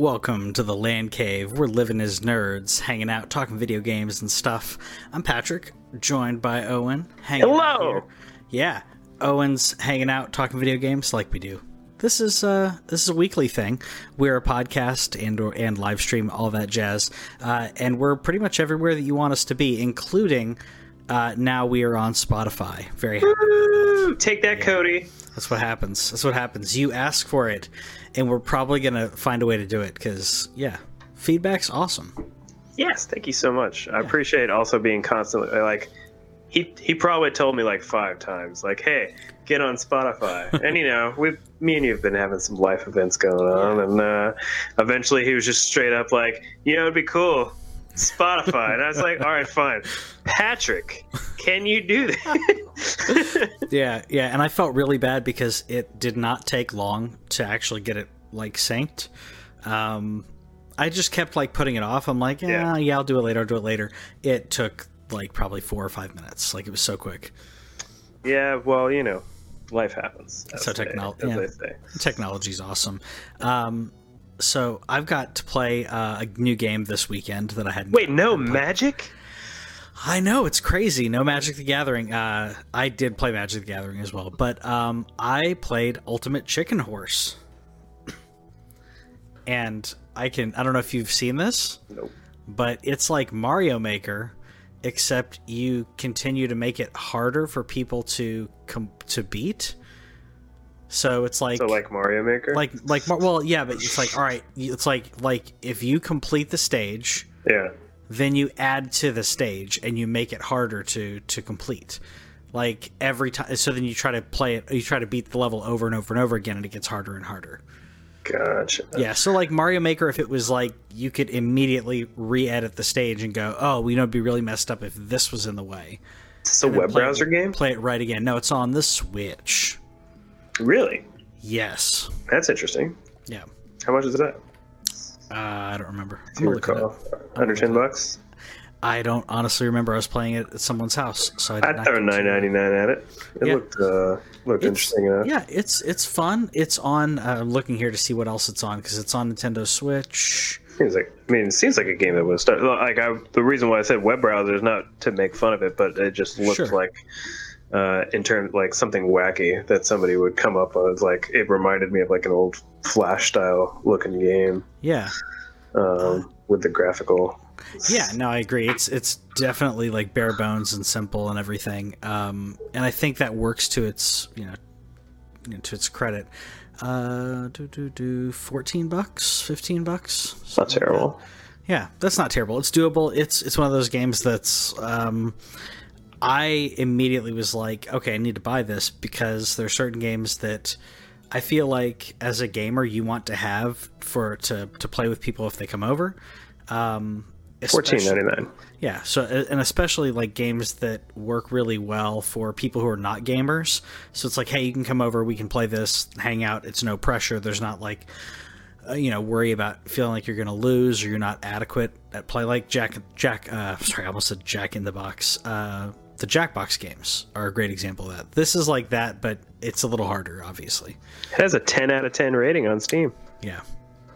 Welcome to the Land Cave. We're living as nerds, hanging out, talking video games and stuff. I'm Patrick, joined by Owen. Hanging Hello. Yeah, Owen's hanging out, talking video games like we do. This is uh this is a weekly thing. We're a podcast and or and live stream, all that jazz, uh, and we're pretty much everywhere that you want us to be, including uh, now we are on Spotify. Very happy. Woo! Take that, Cody. That's what happens. That's what happens. You ask for it, and we're probably gonna find a way to do it because yeah, feedback's awesome. Yes, thank you so much. I appreciate also being constantly like he he probably told me like five times like, "Hey, get on Spotify." and you know, we me and you have been having some life events going on and uh eventually he was just straight up like, "You know, it'd be cool Spotify." and I was like, "All right, fine. Patrick, can you do that?" Yeah, yeah, and I felt really bad because it did not take long to actually get it like synced. Um, I just kept like putting it off. I'm like, yeah, Yeah. yeah, I'll do it later. I'll do it later. It took like probably four or five minutes. Like it was so quick. yeah, well, you know, life happens. So technology, yeah. they say. Technology's awesome. Um, so I've got to play uh, a new game this weekend that I hadn't. Wait, no magic? I know it's crazy. No Magic the Gathering. Uh, I did play Magic the Gathering as well, but um, I played Ultimate Chicken Horse, and I can. I don't know if you've seen this, Nope. but it's like Mario Maker, except you continue to make it harder for people to com- to beat. So it's like So like Mario Maker? like like well yeah, but it's like all right. It's like like if you complete the stage yeah. then you add to the stage and you make it harder to to complete like every time so then you try to play it you try to beat the level over and over and over again and it gets harder and harder Gotcha. yeah so like mario maker if it was like you could immediately re-edit the stage and go oh we know it'd be really messed up if this was in the way It's a web play it- browser game? play it right again no it's on the switch Really? yes That's interesting. yeah How much is it at? uh, i don't remember I'm gonna look it up. Under ten bucks? i don't honestly remember i was playing it at someone's house so i did I'd not throw get nine ninety nine at it. It Yeah. looked uh, looked It's- interesting enough. Yeah, it's it's fun. It's on. Uh, I'm looking here to see what else it's on because it's on Nintendo Switch. Seems like I mean, it seems like a game that would start. Like I, the reason why I said web browser is not to make fun of it, but it just looked Sure. like. Uh, in terms like something wacky that somebody would come up with, like it reminded me of like an old Flash style looking game Yeah, um, with the graphical. yeah. No, I agree. It's it's definitely like bare bones and simple and everything. Um, and I think that works to its you know, you know to its credit. Uh, do do do. Fourteen bucks, fifteen bucks. Not something like that. terrible. Yeah, that's not terrible. It's doable. It's it's one of those games that's um I immediately was like, okay, I need to buy this because there are certain games that I feel like as a gamer you want to have for to to play with people if they come over. Um Fourteen ninety nine. yeah, so and especially like games that work really well for people who are not gamers. So it's like, hey, you can come over, we can play this, hang out. It's no pressure. There's not like, uh, you know, worry about feeling like you're going to lose or you're not adequate at play. Like Jack, Jack, uh, sorry, I almost said Jack in the Box. Uh, the Jackbox games are a great example of that. This is like that, but it's a little harder, obviously. It has a ten out of ten rating on Steam. Yeah,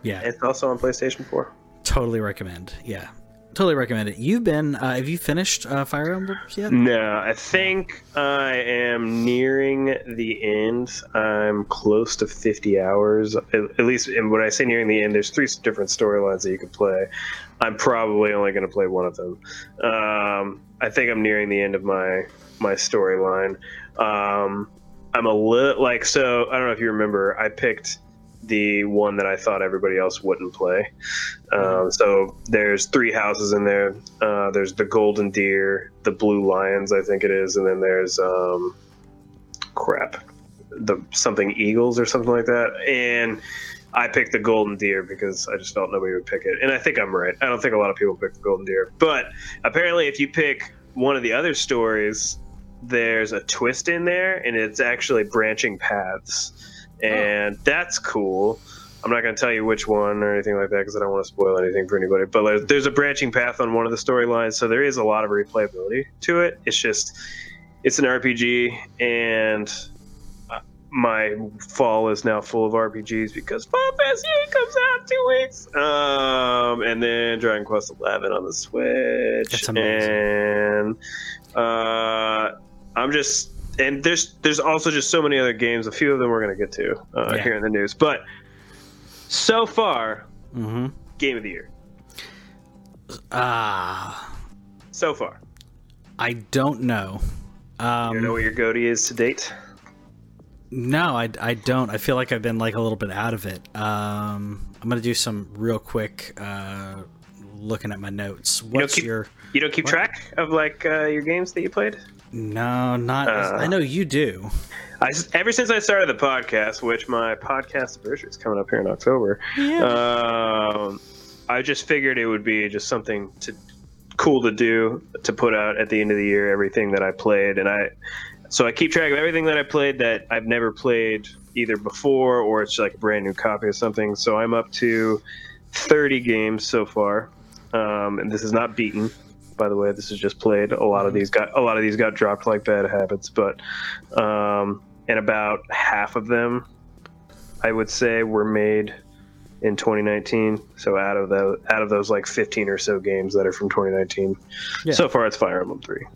yeah, It's also on PlayStation Four. totally recommend. Yeah, totally recommend it. You've been, uh, have you finished uh, Fire Emblem yet? No, I think I am nearing the end. I'm close to 50 hours. At, at least, and when I say nearing the end, there's three different storylines that you could play. I'm probably only going to play one of them. Um, I think I'm nearing the end of my my storyline. Um, I'm a little like so. I don't know if you remember. I picked the one that I thought everybody else wouldn't play. Um, so there's three houses in there. Uh, there's the Golden Deer, the Blue Lions, I think it is, and then there's um, crap, the something Eagles or something like that. And I picked the Golden Deer because I just felt nobody would pick it, and I think I'm right. I don't think a lot of people pick the Golden Deer, but apparently, if you pick one of the other stories, there's a twist in there, and it's actually branching paths, oh. and that's cool. I'm not going to tell you which one or anything like that because I don't want to spoil anything for anybody. But there's, there's a branching path on one of the storylines, so there is a lot of replayability to it. It's just, it's an RPG, and my fall is now full of RPGs because Final Fantasy VIII comes out in two weeks. Um, and then Dragon Quest Eleven on the Switch, That's amazing. and uh, I'm just and there's there's also just so many other games. A few of them we're gonna get to uh, Yeah. here in the news, but so far, Mm-hmm. game of the year. Ah, So far, I don't know. you Um, know what your GOTY is to date. No, I, I don't. I feel like I've been like a little bit out of it. Um, I'm gonna do some real quick uh, looking at my notes. What's keep- your? You don't keep What? track of like uh, your games that you played. No, not. Uh. I know you do. I ever since I started the podcast, which my podcast anniversary is coming up here in October. Um, I just figured it would be just something to cool to do to put out at the end of the year. Everything that I played, and I so I keep track of everything that I played that I've never played either before or it's like a brand new copy of something. So I'm up to 30 games so far, um, and this is not beaten. By the way, this is just played. A lot of these got a lot of these got dropped like bad habits, but um, and about half of them, I would say, were made in 2019. So out of the out of those like 15 or so games that are from 2019, Yeah. so far it's Fire Emblem Three.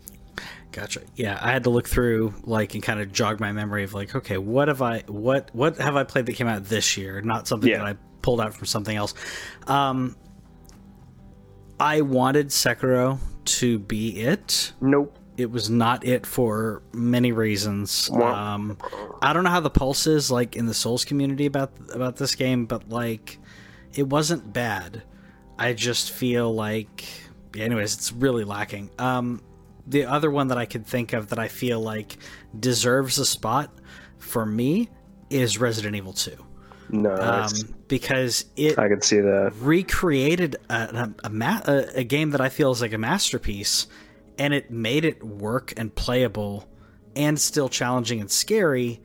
Gotcha. Yeah, I had to look through like and kind of jog my memory of like, okay, what have I what what have I played that came out this year? Not something Yeah. that I pulled out from something else. Um, I wanted Sekiro to be it. Nope. It was not it for many reasons. Um, I don't know how the pulse is like in the Souls community about about this game, but like, it wasn't bad. I just feel like, anyways, it's really lacking. Um, the other one that I could think of that I feel like deserves a spot for me is Resident Evil Two, um, Nice. because it I could see that. recreated a, a, a, a, a game that I feel is like a masterpiece, and it made it work and playable, and still challenging and scary.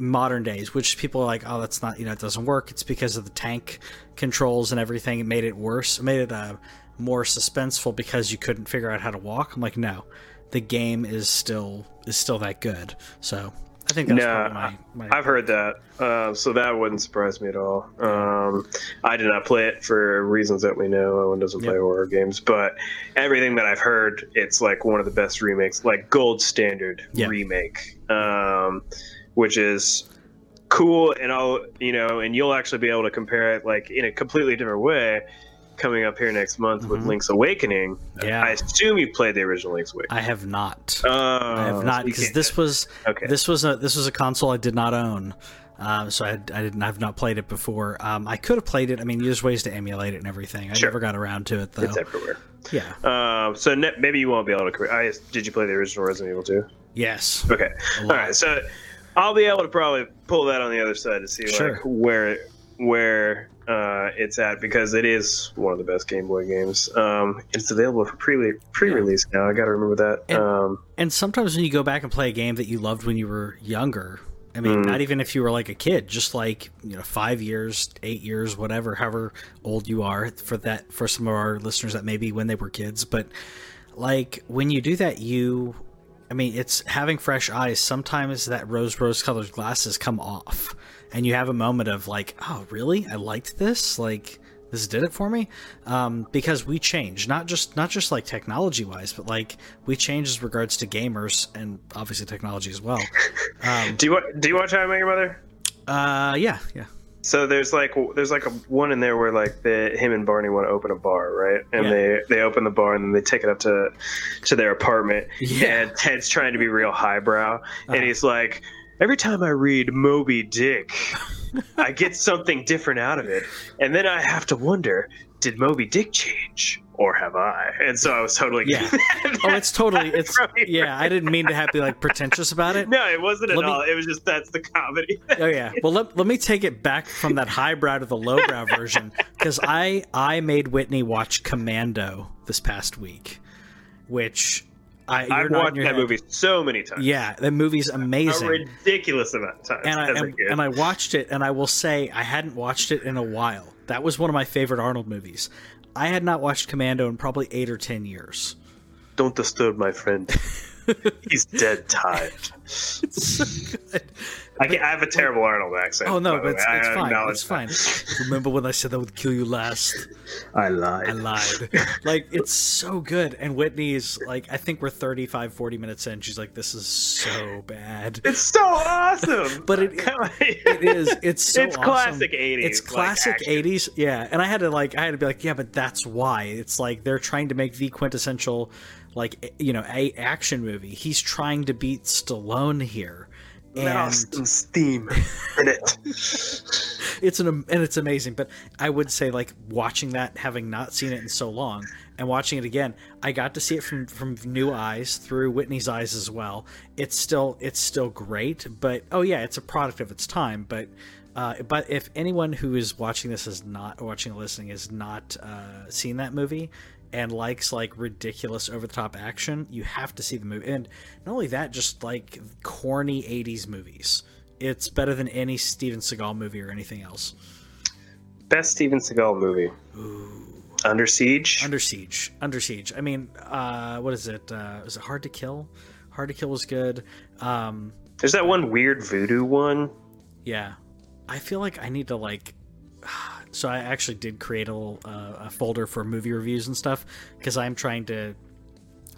Modern days, which people are like, oh, that's not, you know, it doesn't work. It's because of the tank controls and everything. It made it worse. It made it uh, more suspenseful because you couldn't figure out how to walk. I'm like, no, the game is still is still that good. So I think that's No, probably my, my I've heard that, uh, so that wouldn't surprise me at all. Um, I did not play it for reasons that we know. Owen doesn't play Yep. horror games, but everything that I've heard, it's like one of the best remakes, like gold standard Yeah. remake, um, which is cool. And I'll, you know, and you'll actually be able to compare it like in a completely different way. Coming up here next month with Mhm. Link's Awakening. Yeah. I assume you played the original Link's Awakening. I have not. Oh, I have not because this was Okay. this was a this was a console I did not own, um, so I, I didn't I've not played it before. Um, I could have played it. I mean, there's ways to emulate it and everything. I Sure. never got around to it though. It's everywhere. yeah. Um, so ne- maybe you won't be able to. I did you play the original Resident Evil 2? Yes. Okay. All right. So I'll be able to probably pull that on the other side to see Sure. like where where uh, it's at because it is one of the best Game Boy games. Um, it's available for pre pre release now. I got to remember that. And- um, And sometimes when you go back and play a game that you loved when you were younger, I mean, Mm. not even if you were like a kid, just like you know, five years, eight years, whatever, however old you are. For that, for some of our listeners, that maybe when they were kids, but like when you do that, you, I mean, it's having fresh eyes. Sometimes that rose rose colored glasses come off, and you have a moment of like, oh, really? I liked this. Like this did it for me um, because we change not just not just like technology wise but like we change as regards to gamers and obviously technology as well um, do you do you watch How I Met Your Mother? uh, yeah yeah So there's like there's like a one in there where like the him and Barney want to open a bar, right? And Yeah. they they open the bar and then they take it up to to their apartment. Yeah. And Ted's trying to be real highbrow, Uh-huh. and he's like, every time I read Moby Dick, I get something different out of it, and then I have to wonder, did Moby Dick change? Or have I? And so I was totally Yeah. oh it's totally it's yeah i didn't mean to have to be like pretentious about it No, it wasn't at me- all. It was just that's the comedy. oh yeah well let, let me take it back from that highbrow to the lowbrow version because i i made whitney watch commando this past week which i nodding watched that head. movie so many times. yeah that movie's a amazing ridiculous amount of times. and I and, and I watched it, and I will say I hadn't watched it in a while. That was one of my favorite Arnold movies. I had not watched Commando in probably eight or ten years. Don't disturb my friend. He's dead tired. It's so good. I, can, I have a terrible Arnold accent. Oh no, but it's, it's fine. acknowledge It's fine. Remember when I said I would kill you last? I lied. I lied. like it's so good. And Whitney's like, I think we're 35, 40 minutes in. She's like, this is so bad. It's so awesome. But it- It is. It's so it's awesome. classic 80s. It's classic action. 80s. Yeah. And I had to like, I had to be like, yeah, but that's why. It's like they're trying to make the quintessential, like you know, a action movie. He's trying to beat Stallone here. And steam in it. it's an and it's amazing but i would say like watching that having not seen it in so long and watching it again i got to see it from from new eyes through whitney's eyes as well it's still it's still great but oh yeah it's a product of its time but uh, but if anyone who is watching this is not watching or listening is not uh, seen that movie and likes like ridiculous over the top action, you have to see the movie. And not only that, just like corny 80s movies. It's better than any Steven Seagal movie or anything else. Best Steven Seagal movie. Under Siege. Under Siege. Under Siege. I mean, uh, what is it? Uh, is it Hard to Kill? Hard to Kill was good. Um, There's that one weird voodoo one. yeah. I feel like I need to like. So I actually did create a little uh, a folder for movie reviews and stuff because I'm trying to.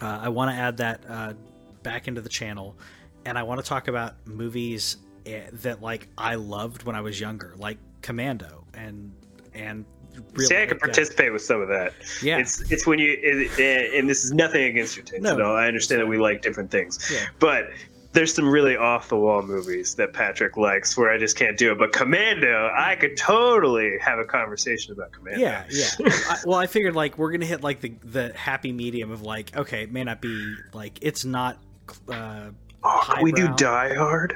Uh, I want to add that uh, back into the channel, and I want to talk about movies eh, that like I loved when I was younger, like Commando and and. Really, See, I could yeah. participate with some of that. Yeah. It's it's when you it, and this is nothing against your taste No. at all. I understand that we like different things, Yeah. but there's some really off the wall movies that Patrick likes where I just can't do it. But Commando, I could totally have a conversation about Commando. Yeah, yeah. I, well, I figured like we're gonna hit like the the happy medium of like okay, it may not be like it's not. Uh, Oh, can we do Die Hard?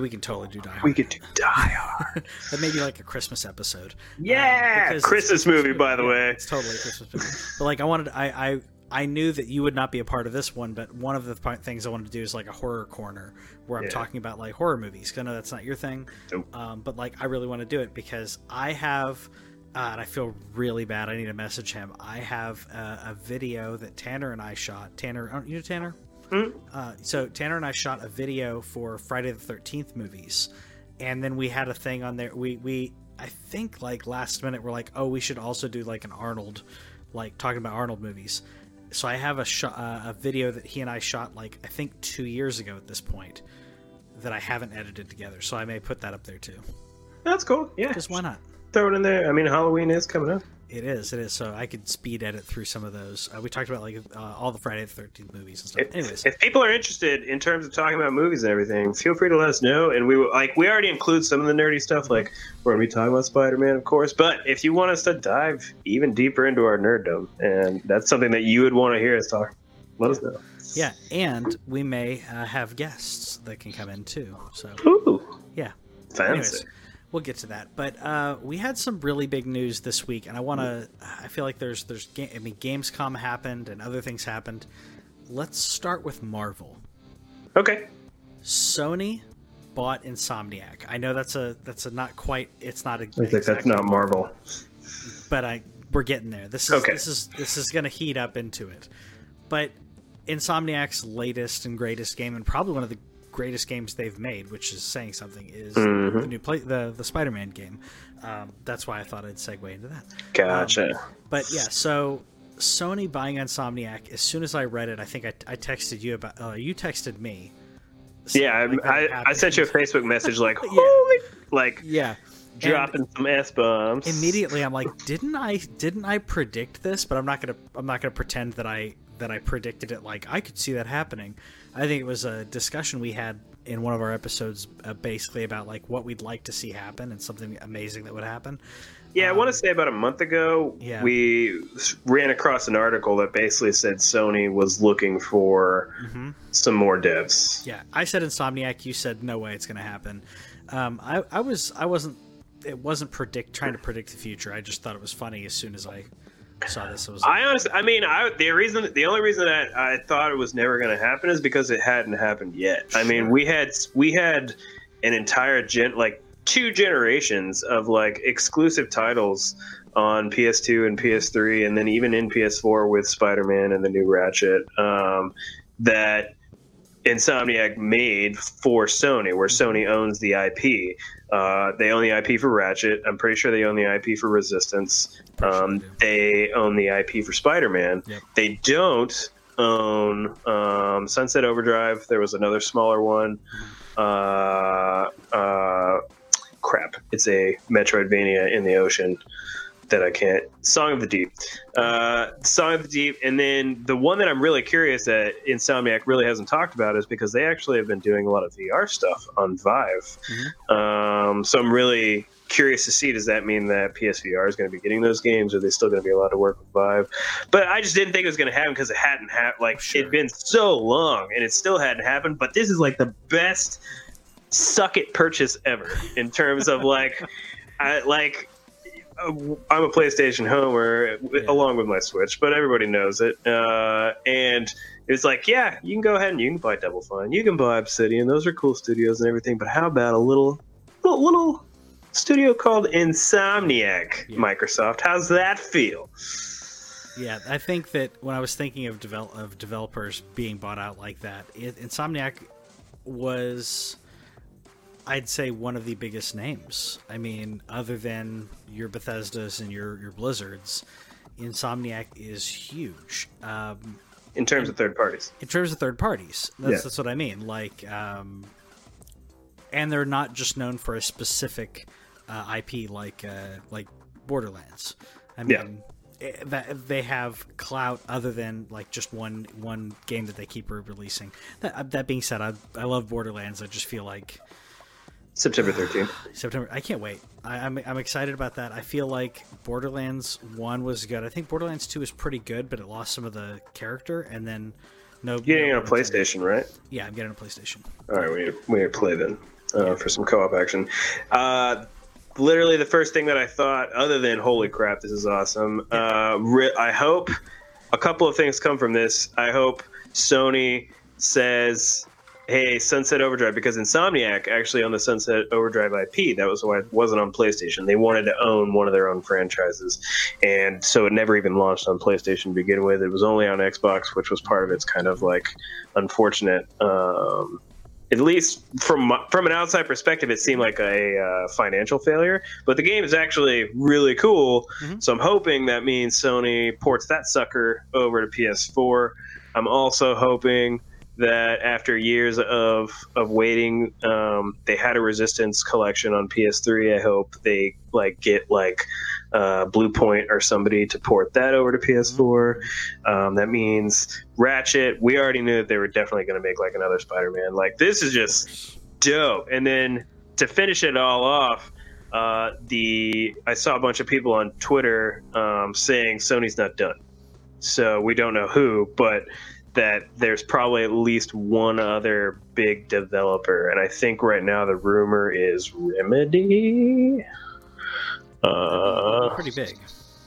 we can totally do Die Hard. We could do Die Hard. That may be like a Christmas episode. yeah, because Christmas movie, by the way. It's totally a Christmas movie. But like I wanted, I, I I knew that you would not be a part of this one, but one of the things I wanted to do is like a horror corner where I'm Yeah. talking about like horror movies. 'cause I know that's not your thing, Nope. um, but like I really want to do it because I have. Uh, and I feel really bad. I need to message him. I have a, a video that Tanner and I shot. Tanner, aren't you know Tanner? Mhm. Uh, so Tanner and I shot a video for Friday the Thirteenth movies, and then we had a thing on there. We we I think like last minute we're like, oh, we should also do like an Arnold, like talking about Arnold movies. So I have a shot, uh, a video that he and I shot like I think two years ago at this point, that I haven't edited together. So I may put that up there too. That's cool. Yeah, Because why not? throw it in there. I mean, Halloween is coming up. It is, it is. So I could speed edit through some of those. Uh, we talked about like uh, all the Friday the Thirteenth movies and stuff. If, Anyways, if people are interested in terms of talking about movies and everything, feel free to let us know. And we like we already include some of the nerdy stuff, like we're gonna be talking about Spider Man, of course. But if you want us to dive even deeper into our nerddom, and that's something that you would want to hear us talk, let us know. yeah, and we may uh, have guests that can come in too. So Ooh, yeah. fancy. Anyways, we'll get to that. But uh, we had some really big news this week, and I want to. I feel like there's there's. I mean, Gamescom happened and other things happened. Let's start with Marvel. Okay. Sony bought Insomniac. I know that's a that's a not quite. It's not. A, I think that's not Marvel. but I we're getting there. This is Okay. this is this is going to heat up into it. But Insomniac's latest and greatest game, and probably one of the greatest games they've made, which is saying something, is Mm-hmm. the new play the the Spider-Man game. Um, that's why I thought I'd segue into that. Gotcha. But yeah, so Sony buying Insomniac. As soon as I read it, I think I, I texted you about. Uh, you texted me. yeah, I, like, I, I sent you a Facebook message like, holy, like Yeah. dropping some s bombs. immediately i'm like didn't i didn't i predict this but i'm not gonna i'm not gonna pretend that i that i predicted it like i could see that happening. I think it was a discussion we had in one of our episodes uh, basically about like what we'd like to see happen and something amazing that would happen. Yeah, I want to say about a month ago, Yeah. we ran across an article that basically said Sony was looking for some more devs. yeah i said insomniac you said no way it's gonna happen. Um i i was i wasn't it wasn't predict trying to predict the future. I just thought it was funny as soon as i saw this was I honestly, I mean, I, the reason, the only reason that I thought it was never going to happen is because it hadn't happened yet. I mean, we had we had an entire gen, like two generations of like exclusive titles on PS2 and PS3, and then even in PS4 with Spider-Man and the new Ratchet. Um, that Insomniac made for Sony, where Sony owns the IP. Uh, they own the IP for Ratchet. I'm pretty sure they own the IP for Resistance. Um, sure they own the IP for Spider Man. Yep. They don't own um, Sunset Overdrive. There was another smaller one. Uh, uh, crap. It's a Metroidvania in the ocean that I can't. Song of the Deep. Uh, Song of the Deep. And then the one that I'm really curious that Insomniac really hasn't talked about is because they actually have been doing a lot of VR stuff on Vive. Um, so I'm really curious to see does that mean that PSVR is going to be getting those games? Or are they still going to be allowed to work with Vive? But I just didn't think it was going to happen because it hadn't happened. Like, Sure. it'd been so long and it still hadn't happened. But this is like the best suck it purchase ever in terms of like, I, like, I'm a PlayStation homer Yeah. along with my Switch, but everybody knows it. Uh, and it was like, yeah, you can go ahead and you can buy Double Fine, you can buy Obsidian. Those are cool studios and everything. But how about a little, little, little studio called Insomniac? Yeah. Microsoft. How's that feel? Yeah, I think that when I was thinking of develop of developers being bought out like that, it, Insomniac was, I'd say, one of the biggest names. I mean, other than your Bethesdas and your your Blizzards, Insomniac is huge. Um, In terms of third parties, in terms of third parties, that's Yeah. that's what I mean. Like, um, and they're not just known for a specific uh, IP like uh, like Borderlands. I Yeah. mean, eh, that they have clout other than like just one one game that they keep re- releasing. That, that being said, I I love Borderlands. I just feel like September 13th. September. I can't wait. I, I'm I'm excited about that. I feel like Borderlands One was good. I think Borderlands Two is pretty good, but it lost some of the character, and then no. You're getting no a pun intended. PlayStation, right? Yeah, I'm getting a PlayStation. All right, we we need to play then uh, for some co-op action. Uh, literally, the first thing that I thought, other than "Holy crap, this is awesome!" Uh, re- I hope a couple of things come from this. I hope Sony says, "Hey, Sunset Overdrive," because Insomniac actually owned the Sunset Overdrive IP. That was why it wasn't on PlayStation. They wanted to own one of their own franchises, and so it never even launched on PlayStation to begin with. It was only on Xbox, which was part of its kind of like unfortunate. Um, at least from from an outside perspective, it seemed like a uh, financial failure. But the game is actually really cool, Mhm. so I'm hoping that means Sony ports that sucker over to PS4. I'm also hoping that after years of of waiting, um, they had a Resistance collection on PS3. I hope they like get like uh, Bluepoint or somebody to port that over to PS4. Um, that means Ratchet. We already knew that they were definitely going to make like another Spider-Man. Like this is just dope. And then to finish it all off, uh, the I saw a bunch of people on Twitter um, saying Sony's not done. So we don't know who, but that there's probably at least one other big developer, and I think right now the rumor is Remedy. Uh, pretty big.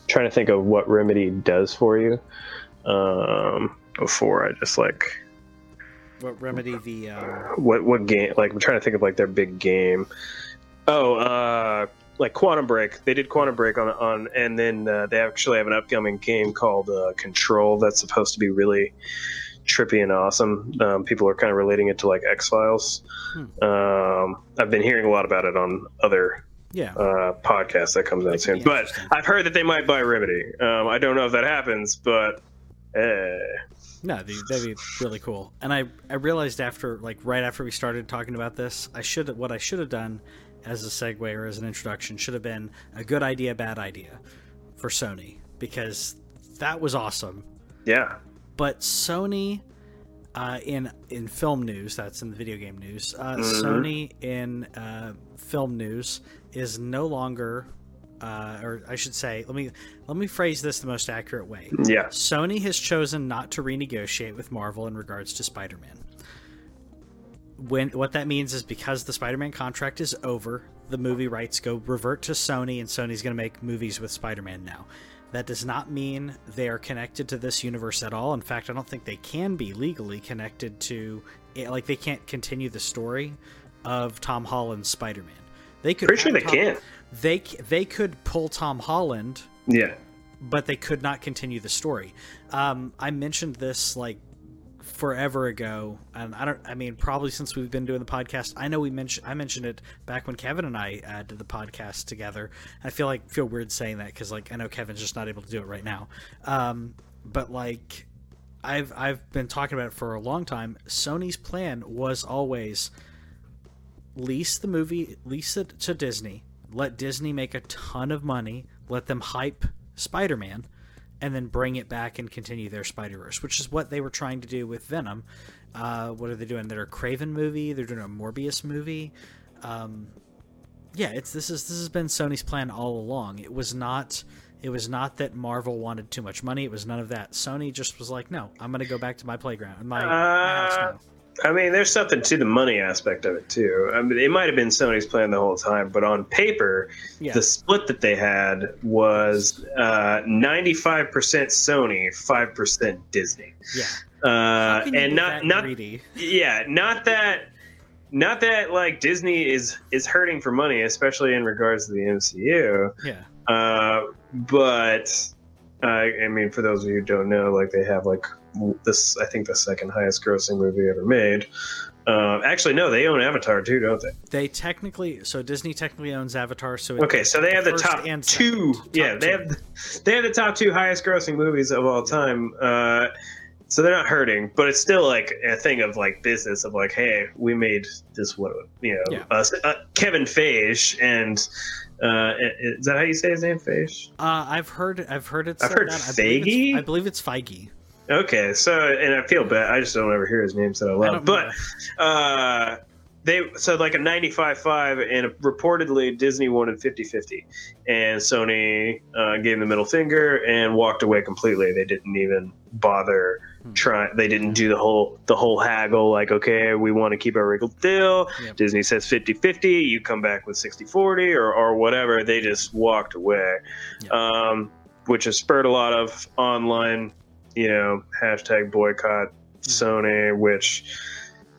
trying to think of what Remedy does for you. Um, before I just like What remedy the? Um, what what game like I'm trying to think of like their big game. Oh, uh like Quantum Break. They did Quantum Break on on and then uh, they actually have an upcoming game called uh, Control that's supposed to be really trippy and awesome. Um, people are kind of relating it to like X Files. Hmm. Um, I've been hearing a lot about it on other yeah. uh, podcast that comes out soon. But. I've heard that they might buy Remedy. Um, I don't know if that happens, but eh. No, that'd be, that'd be really cool. And I, I realized after, like, right after we started talking about this, I should what I should have done as a segue or as an introduction should have been a good idea, bad idea for Sony because that was awesome. yeah, But Sony, uh, in in film news, that's in the video game news. Uh, Mhm. Sony in uh, film news is no longer, uh, or I should say, let me let me phrase this the most accurate way. yeah, Sony has chosen not to renegotiate with Marvel in regards to Spider-Man. When what that means is because the Spider-Man contract is over, the movie rights go revert to Sony, and Sony's going to make movies with Spider-Man now. That does not mean they are connected to this universe at all. In fact, I don't think they can be legally connected to it. Like they can't continue the story of Tom Holland's Spider-Man. They could. pretty sure they Tom- can. They they could pull Tom Holland Yeah, but they could not continue the story. Um, I mentioned this like forever ago, and I don't. I mean, probably since we've been doing the podcast. I know we mentioned. I mentioned it back when Kevin and I uh, did the podcast together. I feel like feel weird saying that because like I know Kevin's just not able to do it right now. Um, but like, I've I've been talking about it for a long time. Sony's plan was always lease the movie, lease it to Disney, let Disney make a ton of money, let them hype Spider Man and then bring it back and continue their Spider Verse, which is what they were trying to do with Venom. Uh, what are they doing? They're a Kraven movie. They're doing a Morbius movie. Um, yeah, it's this is this has been Sony's plan all along. It was not it was not that Marvel wanted too much money. It was none of that. Sony just was like, no, I'm going to go back to my playground, my, uh, my house now. I mean, there's something to the money aspect of it too. I mean, it might have been Sony's plan the whole time, but on paper, yeah. the split that they had was uh, 95% Sony, 5% Disney. Yeah. Uh, and not not greedy? yeah, not that not that like Disney is is hurting for money, especially in regards to the MCU. Yeah. Uh, but uh, I mean, for those of you who don't know, like they have like this I think the second highest grossing movie ever made. Uh, actually, no, they own Avatar too, don't they? They technically, so Disney technically owns Avatar. So okay, so they have the top and two. Top yeah, they two. have they have the top two highest grossing movies of all time. Uh, so they're not hurting, but it's still like a thing of like business of like, hey, we made this what you know, yeah. uh, uh, Kevin Feige and. Uh, is that how you say his name, Feige? Uh, I've heard, I've heard it. I've heard that. Feige. I believe it's Feige. Okay, so and I feel bad. I just don't ever hear his name said out loud. But uh, they so like a 95-5 and reportedly Disney wanted 50-50 and Sony uh, gave the middle finger and walked away completely. They didn't even bother hmm. trying. They didn't do the whole the whole haggle like okay, we want to keep our regular deal. Yep. Disney says 50-50, you come back with 60-40 or or whatever. They just walked away. Yep. Um, which has spurred a lot of online you know, hashtag boycott Sony, which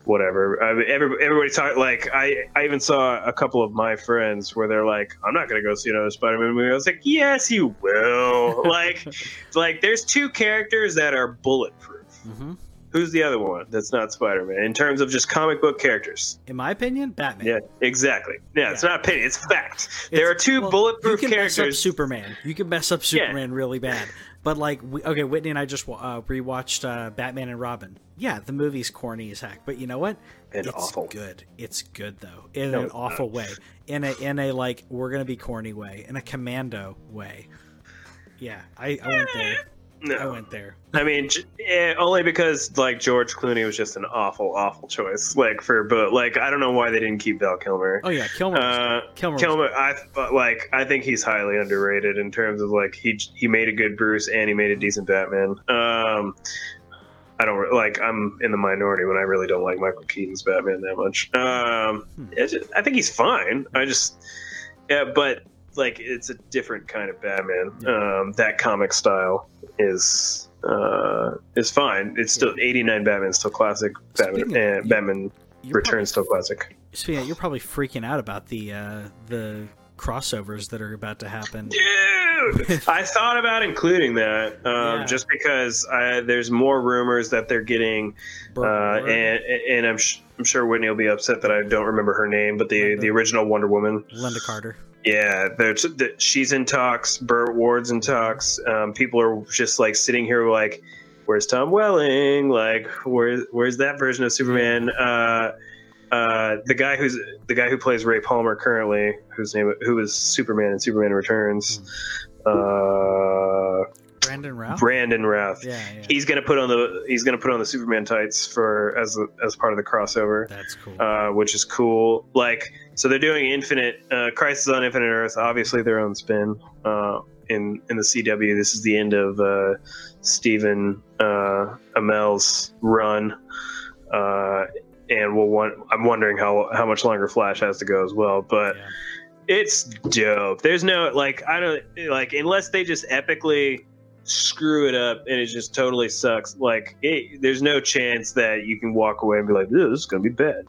whatever. I mean, every, everybody talked like I, I even saw a couple of my friends where they're like, I'm not gonna go see another Spider-Man movie. I was like, yes, you will. like, like there's two characters that are bulletproof. Mm-hmm. Who's the other one that's not Spider-Man in terms of just comic book characters? In my opinion, Batman. Yeah, exactly. Yeah, yeah. it's not opinion; it's fact. It's, there are two well, bulletproof you can characters. Mess up Superman. You can mess up Superman yeah. really bad. But like, we, okay, Whitney and I just uh, rewatched uh, Batman and Robin. Yeah, the movie's corny as heck, but you know what? It's awful. good. It's good though, in no, an awful not. way, in a in a like we're gonna be corny way, in a commando way. Yeah, I, I went there. No. I went there. I mean, yeah, only because like George Clooney was just an awful, awful choice. Like for, but like I don't know why they didn't keep Val Kilmer. Oh yeah, Kilmer. Uh, Kilmer. Kilmer. I like. I think he's highly underrated in terms of like he he made a good Bruce and he made a decent Batman. Um, I don't like. I'm in the minority when I really don't like Michael Keaton's Batman that much. Um, hmm. just, I think he's fine. I just, yeah, but like it's a different kind of Batman. Yeah. Um, that comic style is uh, is fine. It's still yeah. 89 Batman still classic. Batman and Batman Returns still classic. So yeah, you're probably freaking out about the uh, the crossovers that are about to happen. Dude, I thought about including that um, yeah. just because I, there's more rumors that they're getting, uh, and and I'm sh- I'm sure Whitney will be upset that I don't remember her name, but the Linda. the original Wonder Woman, Lynda Carter. Yeah, there's, she's in talks. Burt Ward's in talks. Um, people are just like sitting here like, "Where's Tom Welling? Like, where's where's that version of Superman?" Uh, uh, the guy who's the guy who plays Ray Palmer currently, whose name who is Superman in Superman Returns. Uh, Brandon Routh. Brandon Routh. Yeah, yeah. He's gonna put on the he's gonna put on the Superman tights for as as part of the crossover. That's cool. Uh, which is cool. Like so, they're doing Infinite uh, Crisis on Infinite Earth. Obviously, their own spin. Uh, in in the CW, this is the end of uh, Stephen uh, Amell's run. Uh, and we'll want, I'm wondering how how much longer Flash has to go as well, but. Yeah. It's dope. There's no like I don't like unless they just epically screw it up and it just totally sucks. Like, it, there's no chance that you can walk away and be like, "This is going to be bad."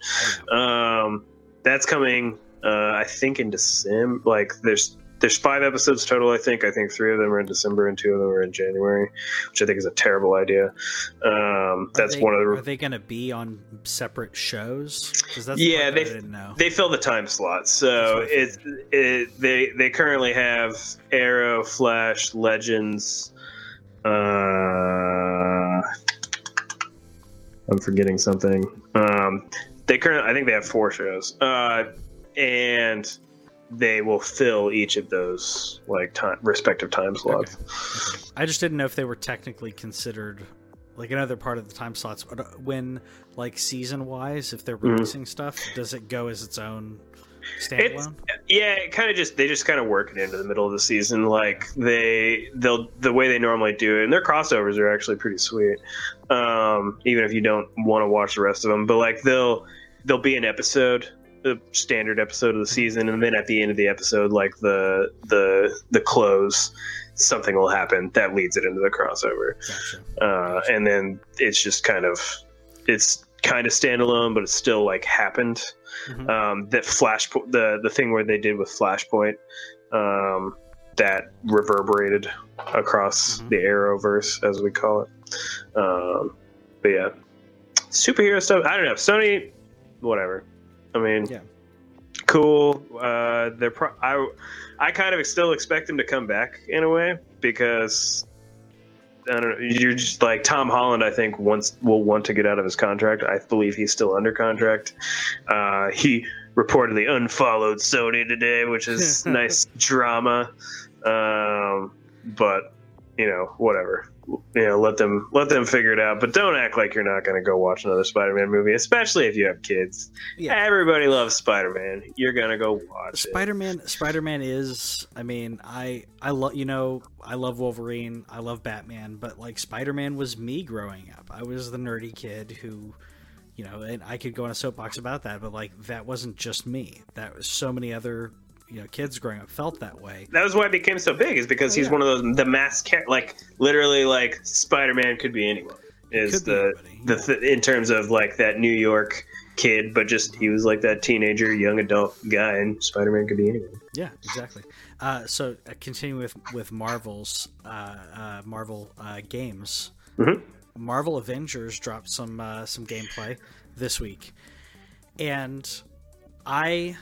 Um, that's coming, uh, I think, in December. Like, there's there's five episodes total. I think. I think three of them are in December and two of them are in January, which I think is a terrible idea. Um, that's they, one of the. Are they going to be on separate shows? That's yeah, they didn't know. they fill the time slots. So it's it, they they currently have Arrow, Flash, Legends. Uh, I'm forgetting something. Um, they currently, I think they have four shows, uh, and they will fill each of those like time respective time slots. Okay. I just didn't know if they were technically considered like another part of the time slots when like season wise if they're mm-hmm. releasing mm-hmm. stuff does it go as its own standalone it's, yeah it kind of just they just kind of work it into the middle of the season like they they'll the way they normally do it and their crossovers are actually pretty sweet um even if you don't want to watch the rest of them but like they'll there'll be an episode the standard episode of the season, and then at the end of the episode, like the the the close, something will happen that leads it into the crossover, gotcha. Uh, and then it's just kind of it's kind of standalone, but it still like happened. Mm-hmm. Um, that flash the the thing where they did with Flashpoint, um, that reverberated across mm-hmm. the Arrowverse, as we call it. Um, but yeah, superhero stuff. I don't know. Sony, whatever. I mean, yeah, cool. Uh, they're pro- I, I kind of still expect him to come back in a way because I don't know. You're just like Tom Holland. I think once will want to get out of his contract. I believe he's still under contract. Uh, he reportedly unfollowed Sony today, which is nice drama. Um, but you know, whatever you know, let them let them figure it out. But don't act like you're not going to go watch another Spider-Man movie, especially if you have kids. Yeah. Everybody loves Spider-Man. You're going to go watch Spider-Man. It. Spider-Man is. I mean, I I love you know I love Wolverine. I love Batman. But like Spider-Man was me growing up. I was the nerdy kid who. You know, and I could go on a soapbox about that, but like that wasn't just me. That was so many other you know kids growing up felt that way. That was why it became so big, is because oh, he's yeah. one of those the mass car- like literally like Spider Man could be anyone. Is the the th- in terms of like that New York kid, but just he was like that teenager, young adult guy, and Spider Man could be anyone. Yeah, exactly. Uh, so uh, continuing with with Marvel's uh, uh Marvel uh, games, mm-hmm. Marvel Avengers dropped some uh, some gameplay this week, and I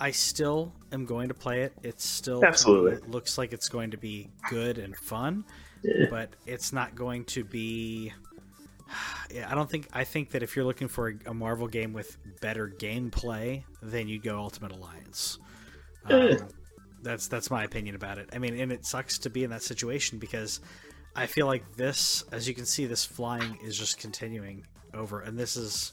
I still am going to play it. It's still absolutely it looks like it's going to be good and fun, yeah. but it's not going to be. I don't think. I think that if you're looking for a, a Marvel game with better gameplay, then you go Ultimate Alliance. Um, that's that's my opinion about it. I mean, and it sucks to be in that situation because I feel like this, as you can see, this flying is just continuing over, and this is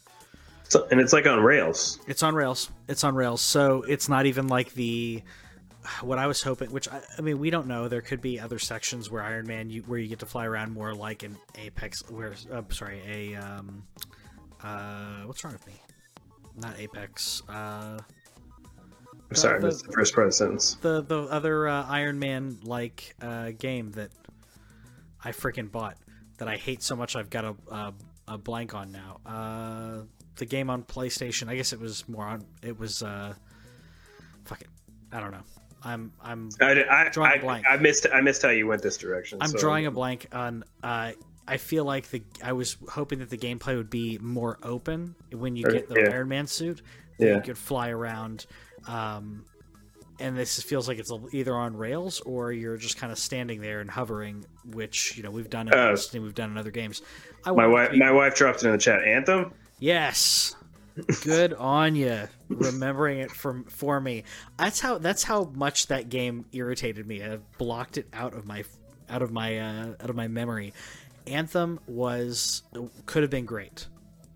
so, and it's like on rails. It's on rails. It's on rails. So it's not even like the what I was hoping. Which I, I mean, we don't know. There could be other sections where Iron Man, you, where you get to fly around more like an Apex. Where, uh, sorry, a um, uh, what's wrong with me? Not Apex. Uh, I'm sorry, the, the first part of the sentence. The the other uh, Iron Man like uh, game that I freaking bought that I hate so much I've got a, a, a blank on now. Uh, the game on PlayStation. I guess it was more on. It was. uh Fuck it. I don't know. I'm. I'm. I, I, drawing I, a blank. I missed. I missed how you went this direction. I'm so. drawing a blank on. Uh, I feel like the. I was hoping that the gameplay would be more open when you get the yeah. Iron Man suit. yeah. You could fly around. Um, and this feels like it's either on rails or you're just kind of standing there and hovering, which you know we've done. In uh, we've done in other games. I my wife, be... my wife dropped it in the chat. Anthem. Yes. Good on you, remembering it from for me. That's how that's how much that game irritated me. I blocked it out of my out of my uh, out of my memory. Anthem was could have been great,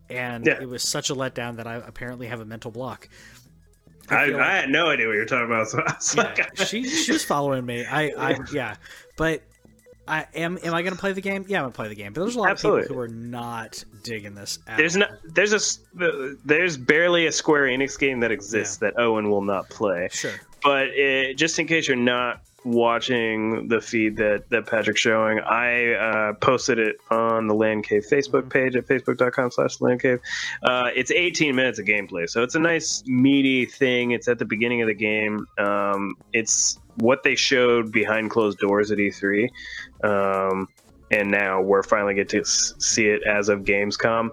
and yeah. it was such a letdown that I apparently have a mental block. I, I, like, I had no idea what you're talking about. So yeah, like, she she was following me. I, I yeah, but I am. Am I going to play the game? Yeah, I'm going to play the game. But there's a lot Absolutely. of people who are not digging this. there's all. no. There's a. There's barely a Square Enix game that exists yeah. that Owen will not play. Sure. But it, just in case you're not watching the feed that that Patrick's showing, I uh, posted it on the Land Cave Facebook mm-hmm. page at facebook.com/slash Land Cave. Uh, it's 18 minutes of gameplay, so it's a nice meaty thing. It's at the beginning of the game. Um, it's what they showed behind closed doors at E3, um, and now we're finally get to see it as of Gamescom.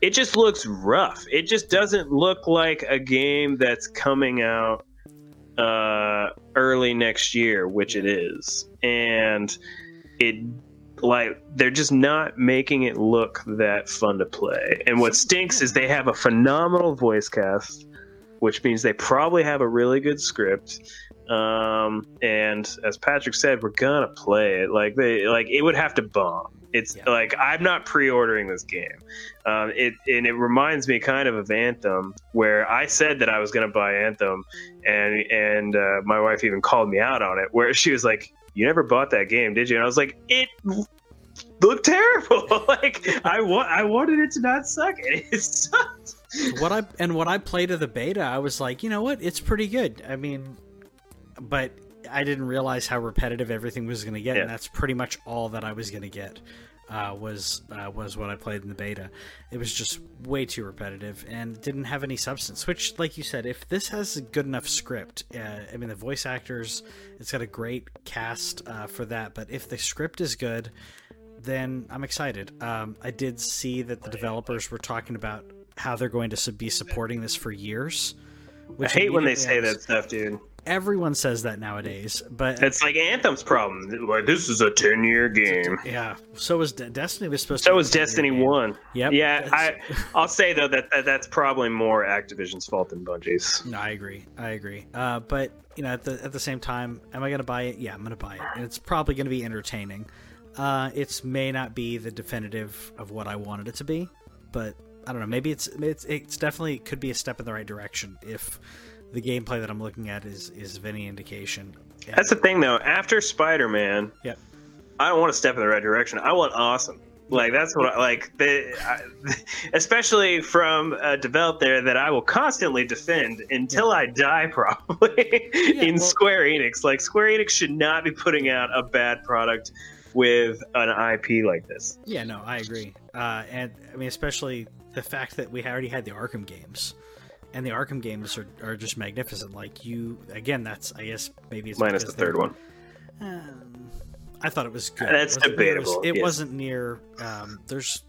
It just looks rough. It just doesn't look like a game that's coming out uh, early next year, which it is, and it like they're just not making it look that fun to play. And what stinks is they have a phenomenal voice cast, which means they probably have a really good script. Um, and as Patrick said, we're gonna play it. Like they like it would have to bomb. It's yeah. like I'm not pre-ordering this game. Um, it and it reminds me kind of of Anthem, where I said that I was going to buy Anthem, and and uh, my wife even called me out on it, where she was like, "You never bought that game, did you?" And I was like, "It looked terrible. like I want I wanted it to not suck, and it sucked." What I and what I played of the beta, I was like, you know what, it's pretty good. I mean, but I didn't realize how repetitive everything was going to get, yeah. and that's pretty much all that I was going to get. Uh, was uh, was what I played in the beta. It was just way too repetitive and didn't have any substance. Which, like you said, if this has a good enough script, uh, I mean, the voice actors, it's got a great cast uh, for that. But if the script is good, then I'm excited. Um, I did see that the developers were talking about how they're going to be supporting this for years. Which I hate when they say that stuff, dude everyone says that nowadays, but it's like Anthem's problem. Like this is a ten year game. Yeah. So was De- Destiny was supposed. So to was Destiny One. Yep. Yeah. I I'll say though that, that, that's probably more Activision's fault than Bungie's. No, I agree. I agree. Uh, but you know, at the at the same time, am I going to buy it? Yeah, I'm going to buy it, and it's probably going to be entertaining. Uh, it may not be the definitive of what I wanted it to be, but I don't know. Maybe it's it's it's definitely could be a step in the right direction if the gameplay that I'm looking at is is of any indication. Yeah. That's the thing, though. After Spider Man, yep. I don't want to step in the right direction. I want awesome. Like that's what I like. The, I, especially from a developer that I will constantly defend until yeah. I die, probably yeah, in well, Square Enix. Like Square Enix should not be putting out a bad product with an IP like this. Yeah, no, I agree. Uh, and I mean, especially the fact that we already had the Arkham games and the Arkham games are, are just magnificent. Like you, again, that's I guess maybe it's minus the third one. Um, I thought it was good. That's it debatable. It, was, it yes. wasn't near. Um, there's,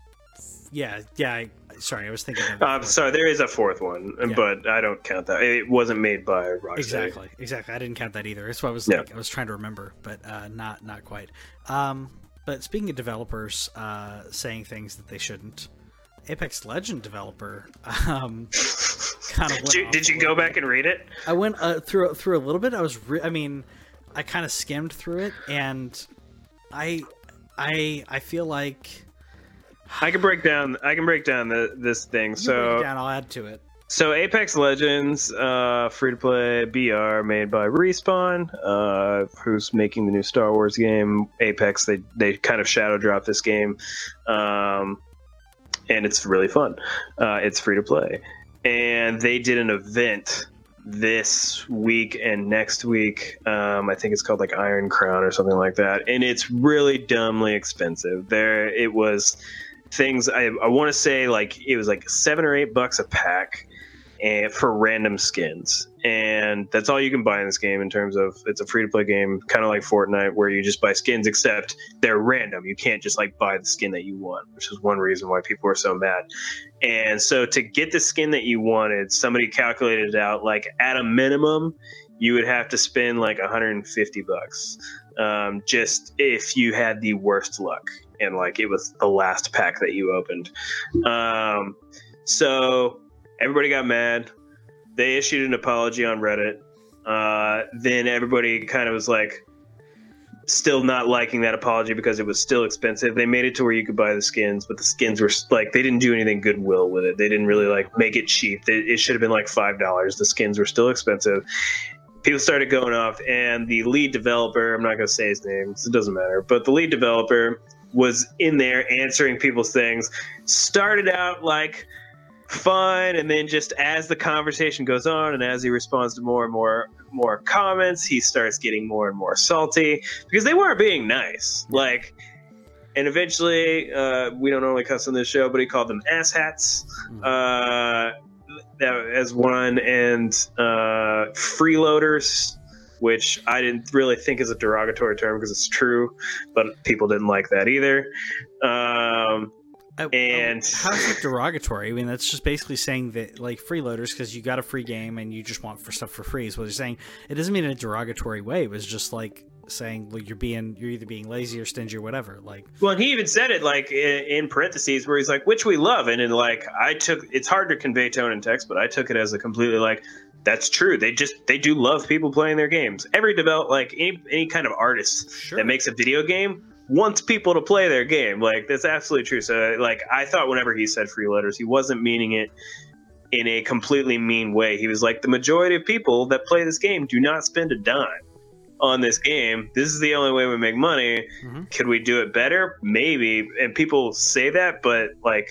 yeah, yeah. I, sorry, I was thinking. Of um, sorry, there is a fourth one, yeah. but I don't count that. It wasn't made by Rockstar. Exactly, exactly. I didn't count that either. That's why I was like, I was trying to remember, but uh, not not quite. Um, but speaking of developers uh, saying things that they shouldn't, Apex Legend developer um, kind of. did, did you go back and read it? I went uh, through through a little bit. I was, re- I mean, I kind of skimmed through it, and I, I, I feel like I can break down. I can break down the, this thing. so down, I'll add to it. So Apex Legends, uh, free to play BR, made by Respawn, uh, who's making the new Star Wars game Apex. They they kind of shadow drop this game. Um, and it's really fun. Uh, it's free to play, and they did an event this week and next week. Um, I think it's called like Iron Crown or something like that, and it's really dumbly expensive. There, it was things I, I want to say like it was like seven or eight bucks a pack and for random skins. And that's all you can buy in this game in terms of it's a free to play game, kind of like Fortnite, where you just buy skins, except they're random. You can't just like buy the skin that you want, which is one reason why people are so mad. And so to get the skin that you wanted, somebody calculated it out like at a minimum, you would have to spend like 150 bucks um, just if you had the worst luck and like it was the last pack that you opened. Um, so everybody got mad. They issued an apology on Reddit. Uh, then everybody kind of was like, still not liking that apology because it was still expensive. They made it to where you could buy the skins, but the skins were like they didn't do anything goodwill with it. They didn't really like make it cheap. It should have been like five dollars. The skins were still expensive. People started going off, and the lead developer—I'm not going to say his name, it doesn't matter. But the lead developer was in there answering people's things. Started out like fun and then just as the conversation goes on and as he responds to more and more more comments he starts getting more and more salty because they weren't being nice like and eventually uh, we don't normally cuss on this show but he called them asshats hmm. uh, as one and uh, freeloaders which I didn't really think is a derogatory term because it's true, but people didn't like that either. Um, I- I- And- how's it derogatory? I mean, that's just basically saying that like freeloaders because you got a free game and you just want for stuff for free is what they're saying. It doesn't mean in a derogatory way. It was just like saying well, you're being you're either being lazy or stingy or whatever. Like Well, and he even said it like in, in parentheses where he's like, which we love. And then like, I took, it's hard to convey tone in text, but I took it as a completely like, that's true. They just, they do love people playing their games. Every develop, like any, any kind of artist sure, that makes a video game wants people to play their game. Like that's absolutely true. So like, I thought whenever he said freeloaders, he wasn't meaning it in a completely mean way. He was like, the majority of people that play this game do not spend a dime on this game. This is the only way we make money. Mhm. Could we do it better? Maybe. And people say that, but like,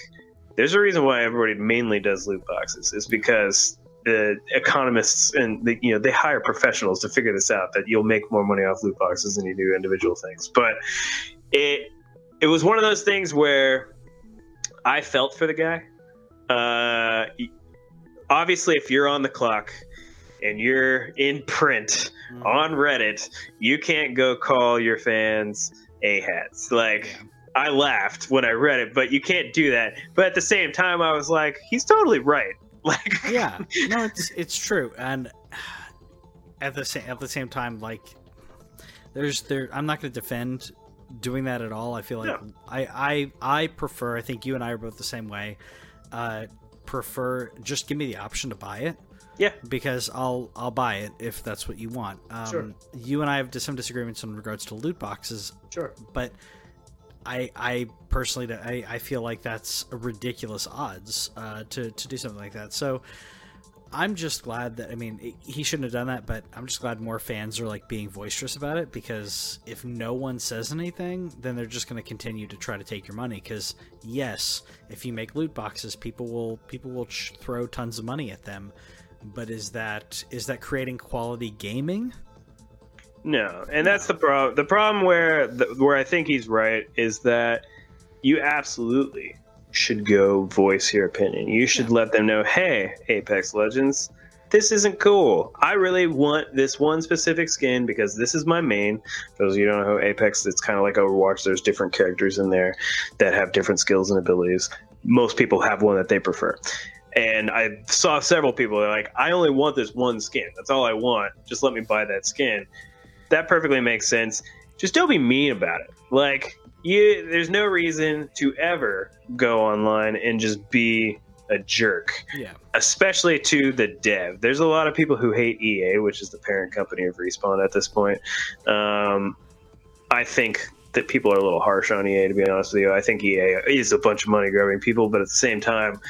there's a reason why everybody mainly does loot boxes. Is because the economists and the, you know they hire professionals to figure this out that you'll make more money off loot boxes than you do individual things. But it it was one of those things where I felt for the guy. Uh, obviously, if you're on the clock and you're in print Mhm. on Reddit, you can't go call your fans a hats. Like I laughed when I read it, but you can't do that. But at the same time, I was like, he's totally right. Like, yeah, no, it's it's true, and at the same at the same time, like there's there, I'm not going to defend doing that at all. I feel like No. I I I prefer. I think you and I are both the same way. Uh, prefer just give me the option to buy it. Yeah. because I'll I'll buy it if that's what you want. Um, Sure. You and I have some disagreements in regards to loot boxes, sure. but I I personally I, I feel like that's ridiculous odds uh, to to do something like that. So I'm just glad that I mean he shouldn't have done that, but I'm just glad more fans are like being boisterous about it because if no one says anything, then they're just going to continue to try to take your money. Because yes, if you make loot boxes, people will people will ch- throw tons of money at them. But is that is that creating quality gaming? No, and that's the problem. The problem where the, where I think he's right is that you absolutely should go voice your opinion. You should let them know, hey, Apex Legends, this isn't cool. I really want this one specific skin because this is my main. For those of you who don't know Apex, it's kind of like Overwatch. There's different characters in there that have different skills and abilities. Most people have one that they prefer. And I saw several people that are like, I only want this one skin. That's all I want. Just let me buy that skin that perfectly makes sense. Just don't be mean about it. Like you, there's no reason to ever go online and just be a jerk, Yeah, especially to the dev. There's a lot of people who hate EA, which is the parent company of Respawn at this point. Um, I think that people are a little harsh on EA, to be honest with you. I think EA is a bunch of money grabbing people, but at the same time,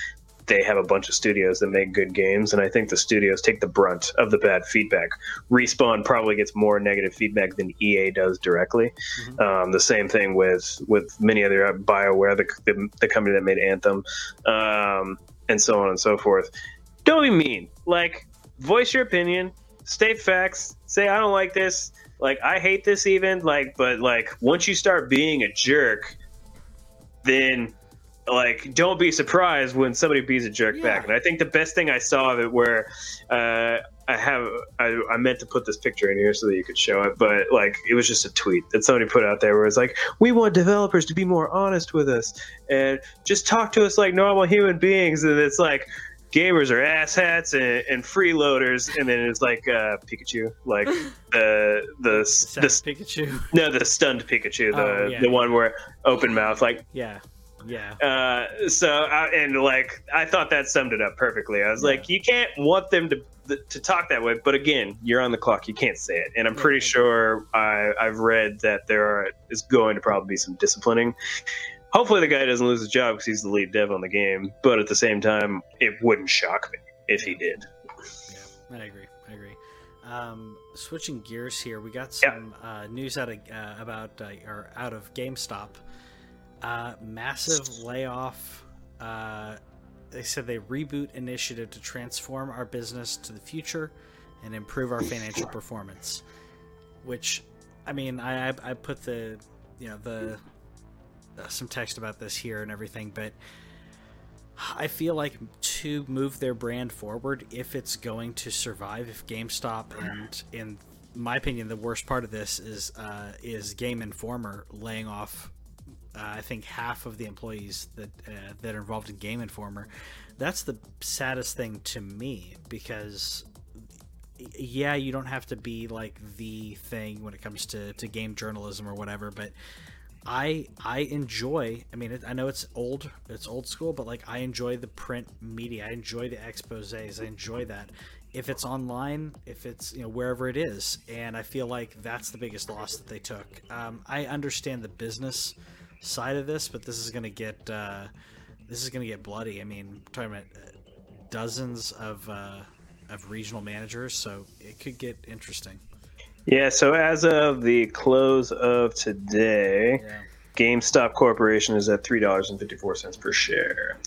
they have a bunch of studios that make good games, and I think the studios take the brunt of the bad feedback. Respawn probably gets more negative feedback than EA does directly. Mhm. Um, the same thing with with many other Bioware, the, the, the company that made Anthem, um, and so on and so forth. Don't be mean. Like, voice your opinion, state facts, say I don't like this, like I hate this even, like, but like once you start being a jerk, then like don't be surprised when somebody bees a jerk Yeah. back. And I think the best thing I saw of it where uh, I have I, I meant to put this picture in here so that you could show it, but like it was just a tweet that somebody put out there where it's like, we want developers to be more honest with us and just talk to us like normal human beings. And it's like gamers are asshats and, and freeloaders, and then it's like uh, Pikachu, like the the Sad the Pikachu. no the stunned Pikachu, the Oh, yeah. the one where open mouth, like Yeah, yeah. uh, so I, and like I thought that summed it up perfectly. I was like, you can't want them to to talk that way, but again, you're on the clock. You can't say it, and I'm pretty Yeah. sure I, I've read that there are is going to probably be some disciplining. Hopefully, the guy doesn't lose his job because he's the lead dev on the game. But at the same time, it wouldn't shock me if he did. Yeah, I agree. I agree. Um, switching gears here, we got some uh, news out of uh, about uh, or out of GameStop. Uh, massive layoff. Uh, they said they reboot initiative to transform our business to the future and improve our financial performance. Which, I mean, I I, put the you know the uh, some text about this here and everything, but I feel like to move their brand forward, if it's going to survive, if GameStop and in my opinion, the worst part of this is uh, is Game Informer laying off. Uh, I think half of the employees that uh, that are involved in Game Informer. That's the saddest thing to me because yeah, you don't have to be like the thing when it comes to, to game journalism or whatever, but I I enjoy. I mean, I know it's old, it's old school, but like I enjoy the print media. I enjoy the exposés. I enjoy that. If it's online, if it's you know wherever it is, and I feel like that's the biggest loss that they took. Um, I understand the business side of this, but this is going to get uh, this is going to get bloody. I mean, talking about uh, dozens of uh, of regional managers, so it could get interesting. Yeah, so as of the close of today, yeah. GameStop Corporation is at three dollars and fifty four cents per share.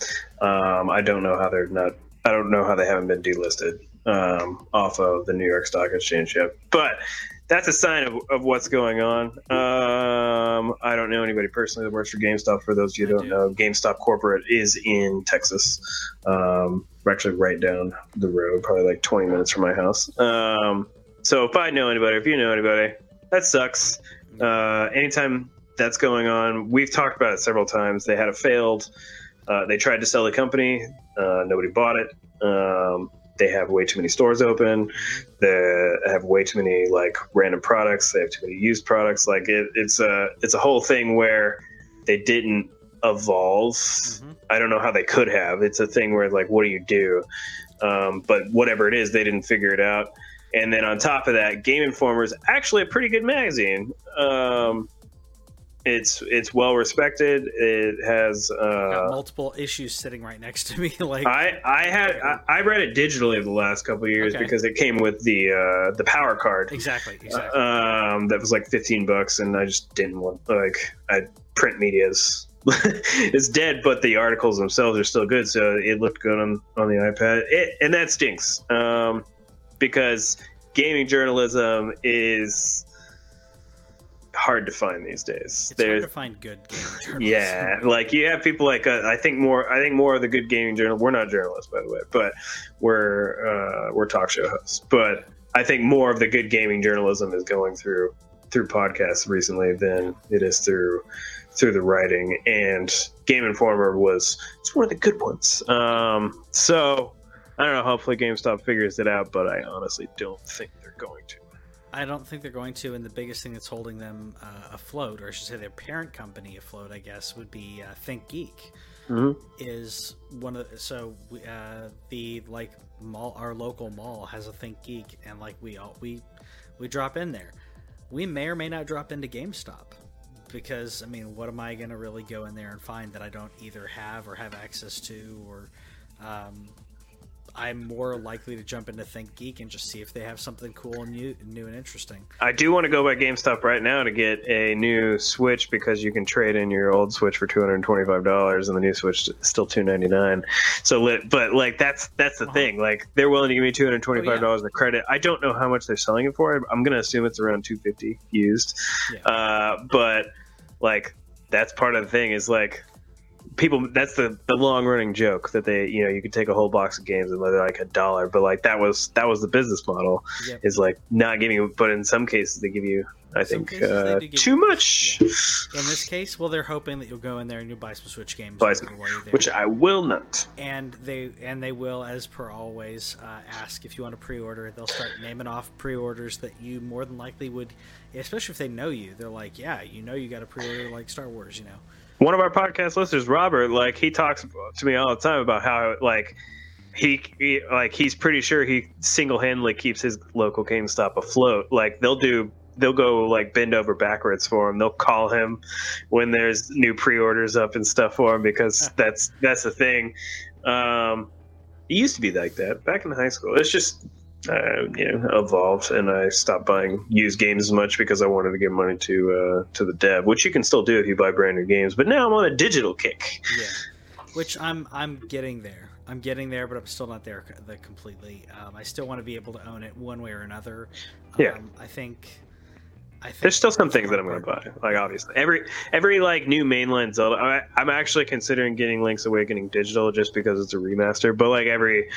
Um, I don't know how they're not. I don't know how they haven't been delisted um, off of the New York Stock Exchange yet, but that's a sign of, of what's going on. Um, I don't know anybody personally that works for GameStop. For those of you who don't do. know, GameStop corporate is in Texas. Um, we're actually right down the road, probably like 20 minutes from my house. Um, so if I know anybody, if you know anybody, that sucks. Uh, anytime that's going on, we've talked about it several times. They had a failed. Uh, they tried to sell the company. Uh, nobody bought it. Um, they have way too many stores open. They have way too many like random products. They have too many used products. Like it, it's a it's a whole thing where they didn't evolve. Mm-hmm. I don't know how they could have. It's a thing where like, what do you do? Um, but whatever it is, they didn't figure it out. And then on top of that, Game Informer is actually a pretty good magazine. Um, it's it's well respected. It has uh, multiple issues sitting right next to me. like I I had I, I read it digitally the last couple years okay. because it came with the uh, the power card. Exactly. Exactly. Um, that was like fifteen bucks, and I just didn't want like I print media's it's dead, but the articles themselves are still good. So it looked good on on the iPad, it, and that stinks um, because gaming journalism is hard to find these days. It's There's, hard to find good gaming Yeah, like you have people like uh, I think more. I think more of the good gaming journal. We're not journalists, by the way, but we're uh, we're talk show hosts. But I think more of the good gaming journalism is going through through podcasts recently than it is through through the writing. And Game Informer was it's one of the good ones. Um, so I don't know. Hopefully, GameStop figures it out, but I honestly don't think they're going to. I don't think they're going to, and the biggest thing that's holding them uh, afloat, or I should say their parent company afloat, I guess, would be uh, ThinkGeek. Mm-hmm. Is one of the, so uh, the like mall, our local mall has a ThinkGeek, and like we all we we drop in there. We may or may not drop into GameStop because I mean, what am I going to really go in there and find that I don't either have or have access to, or um, I'm more likely to jump into ThinkGeek and just see if they have something cool and new, new and interesting. I do want to go by GameStop right now to get a new Switch because you can trade in your old Switch for two hundred and twenty five dollars, and the new Switch is still two ninety nine. So, but like that's that's the thing. Like they're willing to give me two hundred twenty five dollars oh, yeah. of credit. I don't know how much they're selling it for. I'm going to assume it's around two fifty used. Yeah. Uh, but like that's part of the thing is like people that's the the long running joke that they you know you could take a whole box of games and they're like a dollar but like that was that was the business model yep. is like not giving you but in some cases they give you i think uh, too much. yeah. in this case well they're hoping that you'll go in there and you'll buy some switch games buy some, which i will not. And they and they will as per always uh, ask if you want to pre-order. They'll start naming off pre-orders that you more than likely would especially if they know you. They're like yeah you know you got to pre-order like star wars you know one of our podcast listeners, Robert, like he talks to me all the time about how like he, he like he's pretty sure he single handedly keeps his local GameStop afloat. Like they'll do they'll go like bend over backwards for him. They'll call him when there's new pre-orders up and stuff for him because that's that's the thing. Um, it used to be like that back in high school. It's just uh, you know evolved and I stopped buying used games as much because I wanted to give money to uh, to the dev, which you can still do if you buy brand new games. But now I'm on a digital kick. Yeah, which I'm I'm getting there. I'm getting there, but I'm still not there completely. Um, I still want to be able to own it one way or another. Um, yeah, I think. I think There's still some things that I'm going to buy. Like obviously, every every like new mainline Zelda. I, I'm actually considering getting Link's Awakening digital just because it's a remaster. But like every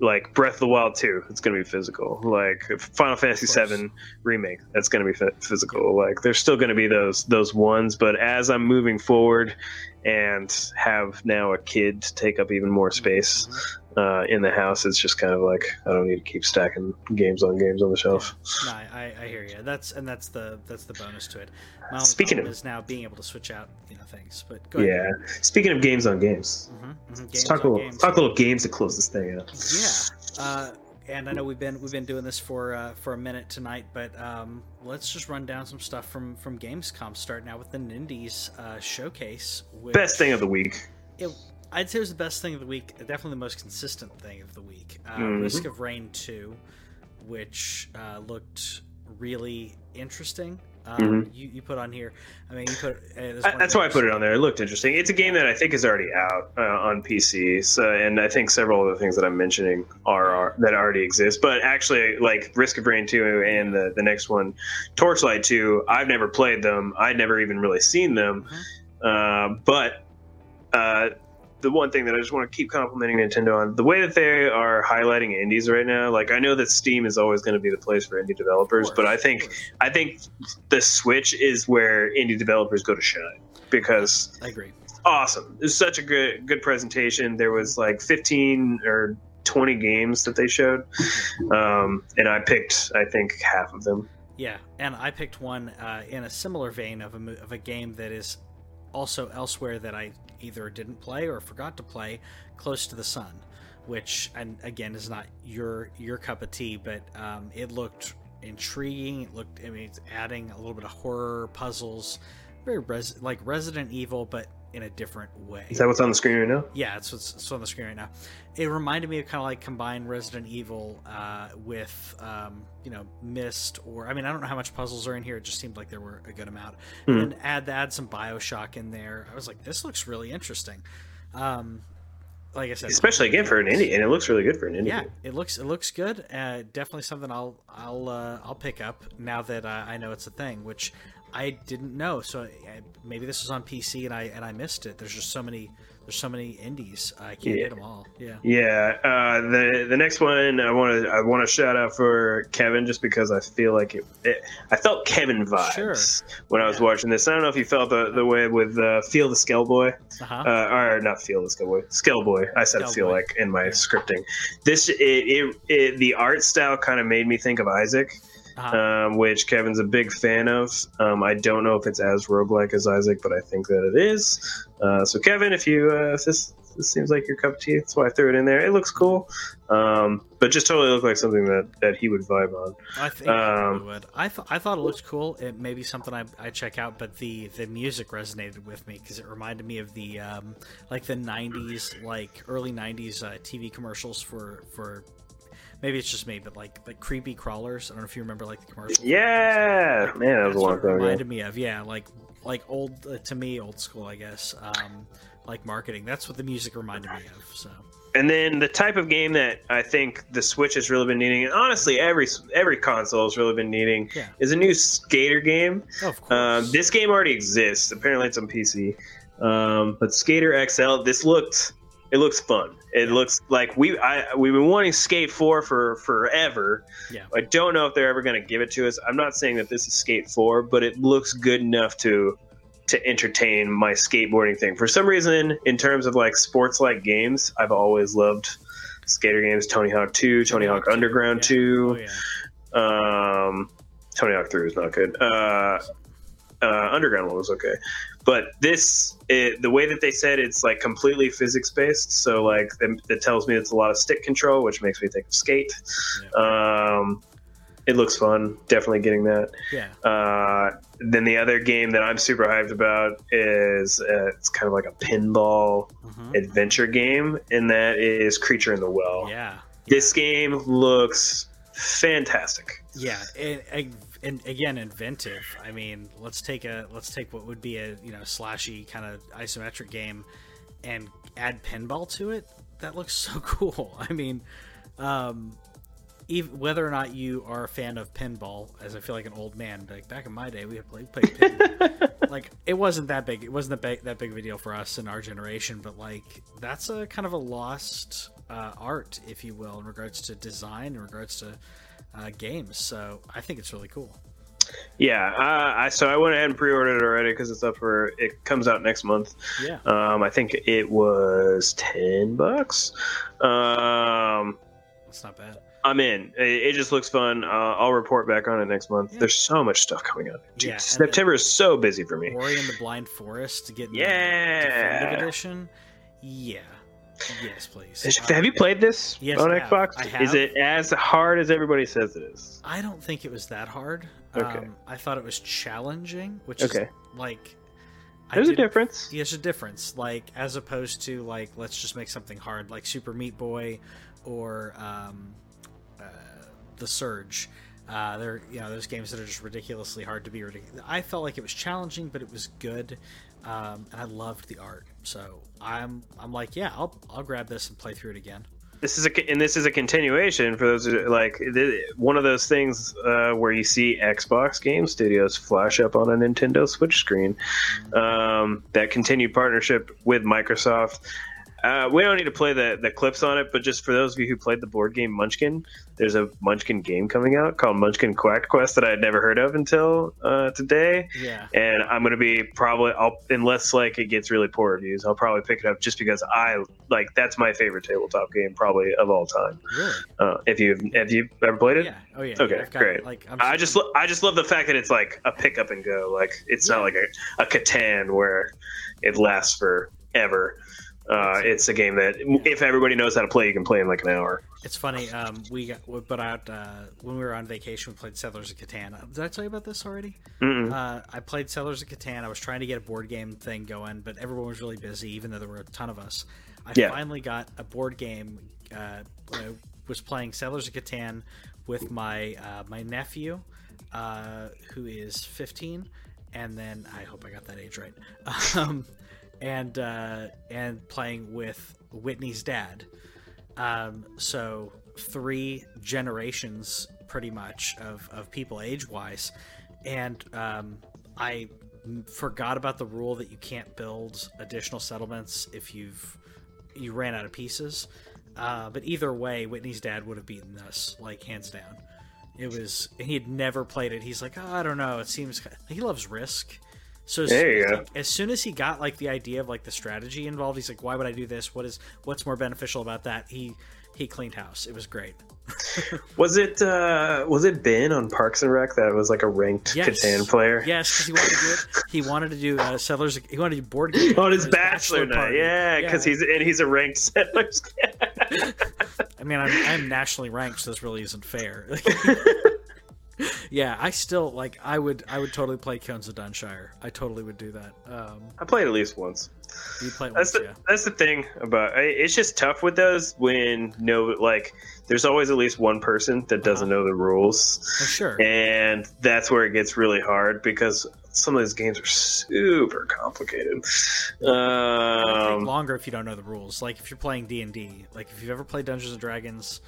like Breath of the Wild 2, it's going to be physical. Like Final Fantasy 7 remake, that's going to be physical. Like there's still going to be those those ones, but as I'm moving forward and have now a kid to take up even more space. Uh, in the house, it's just kind of like I don't need to keep stacking games on games on the shelf. No, I, I hear you. That's and that's the that's the bonus to it. My Speaking of is now being able to switch out you know things, but yeah. Speaking of games on games, mm-hmm, mm-hmm. games let's talk a little games. talk a little games to close this thing out. Yeah. Uh, and I know we've been we've been doing this for uh, for a minute tonight, but um, let's just run down some stuff from from Gamescom. Starting out with the Nindies uh, showcase. Which, best thing of the week. It, I'd say it was the best thing of the week. Definitely the most consistent thing of the week. Uh, mm-hmm. Risk of Rain two, which uh, looked really interesting. Um, mm-hmm. you, you put on here. I mean, you put. Uh, that's why I put it on there. It looked interesting. It's a game that I think is already out uh, on PC, so, and I think several of the things that I'm mentioning are, are, that already exist. But actually, like Risk of Rain 2 and the the next one, Torchlight 2, I've never played them. I'd never even really seen them. Mm-hmm. Uh, but uh, the one thing that I just want to keep complimenting Nintendo on the way that they are highlighting indies right now. Like I know that Steam is always going to be the place for indie developers, course, but I think I think the Switch is where indie developers go to shine because I agree. Awesome! It was such a good good presentation. There was like 15 or 20 games that they showed, um, and I picked I think half of them. Yeah, and I picked one uh, in a similar vein of a of a game that is also elsewhere that I either didn't play or forgot to play, Close to the Sun, which and again is not your your cup of tea, but um, it looked intriguing. It looked, I mean, it's adding a little bit of horror puzzles, very res- like Resident Evil, but in a different way. Is that what's on the screen right now? Yeah, it's what's, it's on the screen right now. It reminded me of kind of like combined Resident Evil uh, with, um, you know, Myst, or I mean, I don't know how much puzzles are in here. It just seemed like there were a good amount. And add add some Bioshock in there. I was like, this looks really interesting. Um, like I said, especially again for an indie, and it looks really good for an indie. Yeah, it looks it looks good. Uh, definitely something I'll I'll uh, I'll pick up now that uh, I know it's a thing. Which I didn't know. So I, maybe this was on PC and I and I missed it. There's just so many there's so many indies. I can't yeah. them all. Yeah. Yeah. Uh, the the next one I want to I want to shout out for Kevin just because I feel like it. it I felt Kevin vibes sure. when I was watching this. I don't know if you felt the, the way with uh, Feel the Skellboy, uh-huh. uh, or not Feel the Skellboy, Skellboy. I said Skellboy. feel like in my yeah. scripting. This it, it, it the art style kind of made me think of Isaac uh-huh. um, which Kevin's a big fan of. Um, I don't know if it's as roguelike as Isaac, but I think that it is. Uh, so, Kevin, if you uh, if this this seems like your cup of tea. That's why I threw it in there. It looks cool, um, but just totally looked like something that, that he would vibe on. I think um, would. I thought I thought it looked cool. It may be something I I check out, but the the music resonated with me because it reminded me of the um, like the '90s, like early '90s uh, TV commercials for for maybe it's just me, but like like creepy crawlers. I don't know if you remember like the commercial. Yeah, like, man, that was a long time Reminded me of yeah, like like old uh, to me, old school, I guess. Um, like marketing. That's what the music reminded me of. So. And then the type of game that I think the Switch has really been needing, and honestly, every every console has really been needing, yeah. is a new skater game. Oh, of course. Um, this game already exists. Apparently, it's on PC. Um, but Skater XL, this looked it looks fun. It looks like we I we've been wanting Skate Four for forever. Yeah. I don't know if they're ever going to give it to us. I'm not saying that this is Skate Four, but it looks good enough to to entertain my skateboarding thing. For some reason, in terms of like sports like games, I've always loved skater games. Tony Hawk Two, Tony Hawk Underground yeah. Two. Oh, yeah. Um, Tony Hawk Three was not good. Uh, uh, Underground one was okay, but this it, the way that they said it's like completely physics based. So like it tells me it's a lot of stick control, which makes me think of Skate. Yeah. Um, it looks fun. Definitely getting that. Yeah. Uh, then the other game that I'm super hyped about is uh, it's kind of like a pinball mm-hmm. adventure game, and that is Creature in the Well. Yeah. This game looks fantastic. Yeah, it, and again inventive. I mean, let's take a let's take what would be a you know slashy kind of isometric game and add pinball to it. That looks so cool. I mean, um, even whether or not you are a fan of pinball, as I feel like an old man, like back in my day, we played, played pin. like it wasn't that big. It wasn't that big, that big of a deal for us in our generation, but like that's a kind of a lost uh, art, if you will, in regards to design, in regards to uh, games. So I think it's really cool. Yeah, uh, I so I went ahead and pre-ordered it already because it's up for it comes out next month. Yeah. Um, I think it was ten bucks. Um, That's not bad. I'm in. It, it just looks fun. Uh, I'll report back on it next month. Yeah. There's so much stuff coming out. Dude, Yeah, September is so busy for me. Ori and the Blind Forest to get Yeah. definitive edition. Yeah. Yes, please. Have you played this Yes, on I have. Xbox? Is it as hard as everybody says it is? I don't think it was that hard. Okay. Um, I thought it was challenging, which Okay. is like. I There's a difference. There's a difference, like as opposed to like let's just make something hard, like Super Meat Boy or um, uh, the Surge. Uh, there, you know, those games that are just ridiculously hard to be ridiculous. I felt like it was challenging, but it was good, um, and I loved the art. So I'm, I'm like, yeah, I'll, I'll grab this and play through it again. This is a and this is a continuation for those who, like one of those things uh, where you see Xbox Game Studios flash up on a Nintendo Switch screen. Um, that continued partnership with Microsoft. Uh, we don't need to play the, the clips on it, but just for those of you who played the board game Munchkin, there's a Munchkin game coming out called Munchkin Quacked Quest that I had never heard of until uh, today. Yeah, and I'm gonna be probably I'll unless like it gets really poor reviews, I'll probably pick it up just because I like that's my favorite tabletop game probably of all time. really. Uh, if you have you ever played it? Yeah. Oh yeah. Okay, got, great. Like I'm, I just lo- I just love the fact that it's like a pick up and go. Like it's not like a, a Catan where it lasts forever. Uh, it's a game that if everybody knows how to play, you can play in like an hour. It's funny. Um, we got we put out uh, when we were on vacation. We played Settlers of Catan. Did I tell you about this already? Uh, I played Settlers of Catan. I was trying to get a board game thing going, but everyone was really busy, even though there were a ton of us. I Yeah. finally got a board game. Uh, I was playing Settlers of Catan with my uh, my nephew, uh, who is 15, and then I hope I got that age right. Um, and uh, and playing with Whitney's dad. Um, so three generations, pretty much, of, of people age wise, and um, I forgot about the rule that you can't build additional settlements if you've you ran out of pieces. Uh, but either way, Whitney's dad would have beaten us like hands down. It was and he had never played it. He's like, oh, I don't know. It seems he loves Risk. So as, There soon as he- as soon as he got like the idea of like the strategy involved, he's like, why would I do this? What is what's more beneficial about that? He he cleaned house. It was great. Was it uh, was it Ben on Parks and Rec that was like a ranked Yes. Catan player? Yes, because he wanted to do it. He wanted to do uh, settlers. He wanted to do board game On his for bachelor, night, party. yeah, because he's and he's a ranked settlers. I mean, I'm, I'm nationally ranked, so this really isn't fair. yeah, I still like. I would. I would totally play Cones of Dunshire. I totally would do that. Um, I played at least once. you play That's once, the yeah. that's the thing about it's just tough with those when no like there's always at least one person that doesn't Uh-huh. know the rules, Oh, sure. and that's where it gets really hard because some of these games are super complicated. Um, longer if you don't know the rules. Like if you're playing D and D. Like if you've ever played Dungeons and Dragons,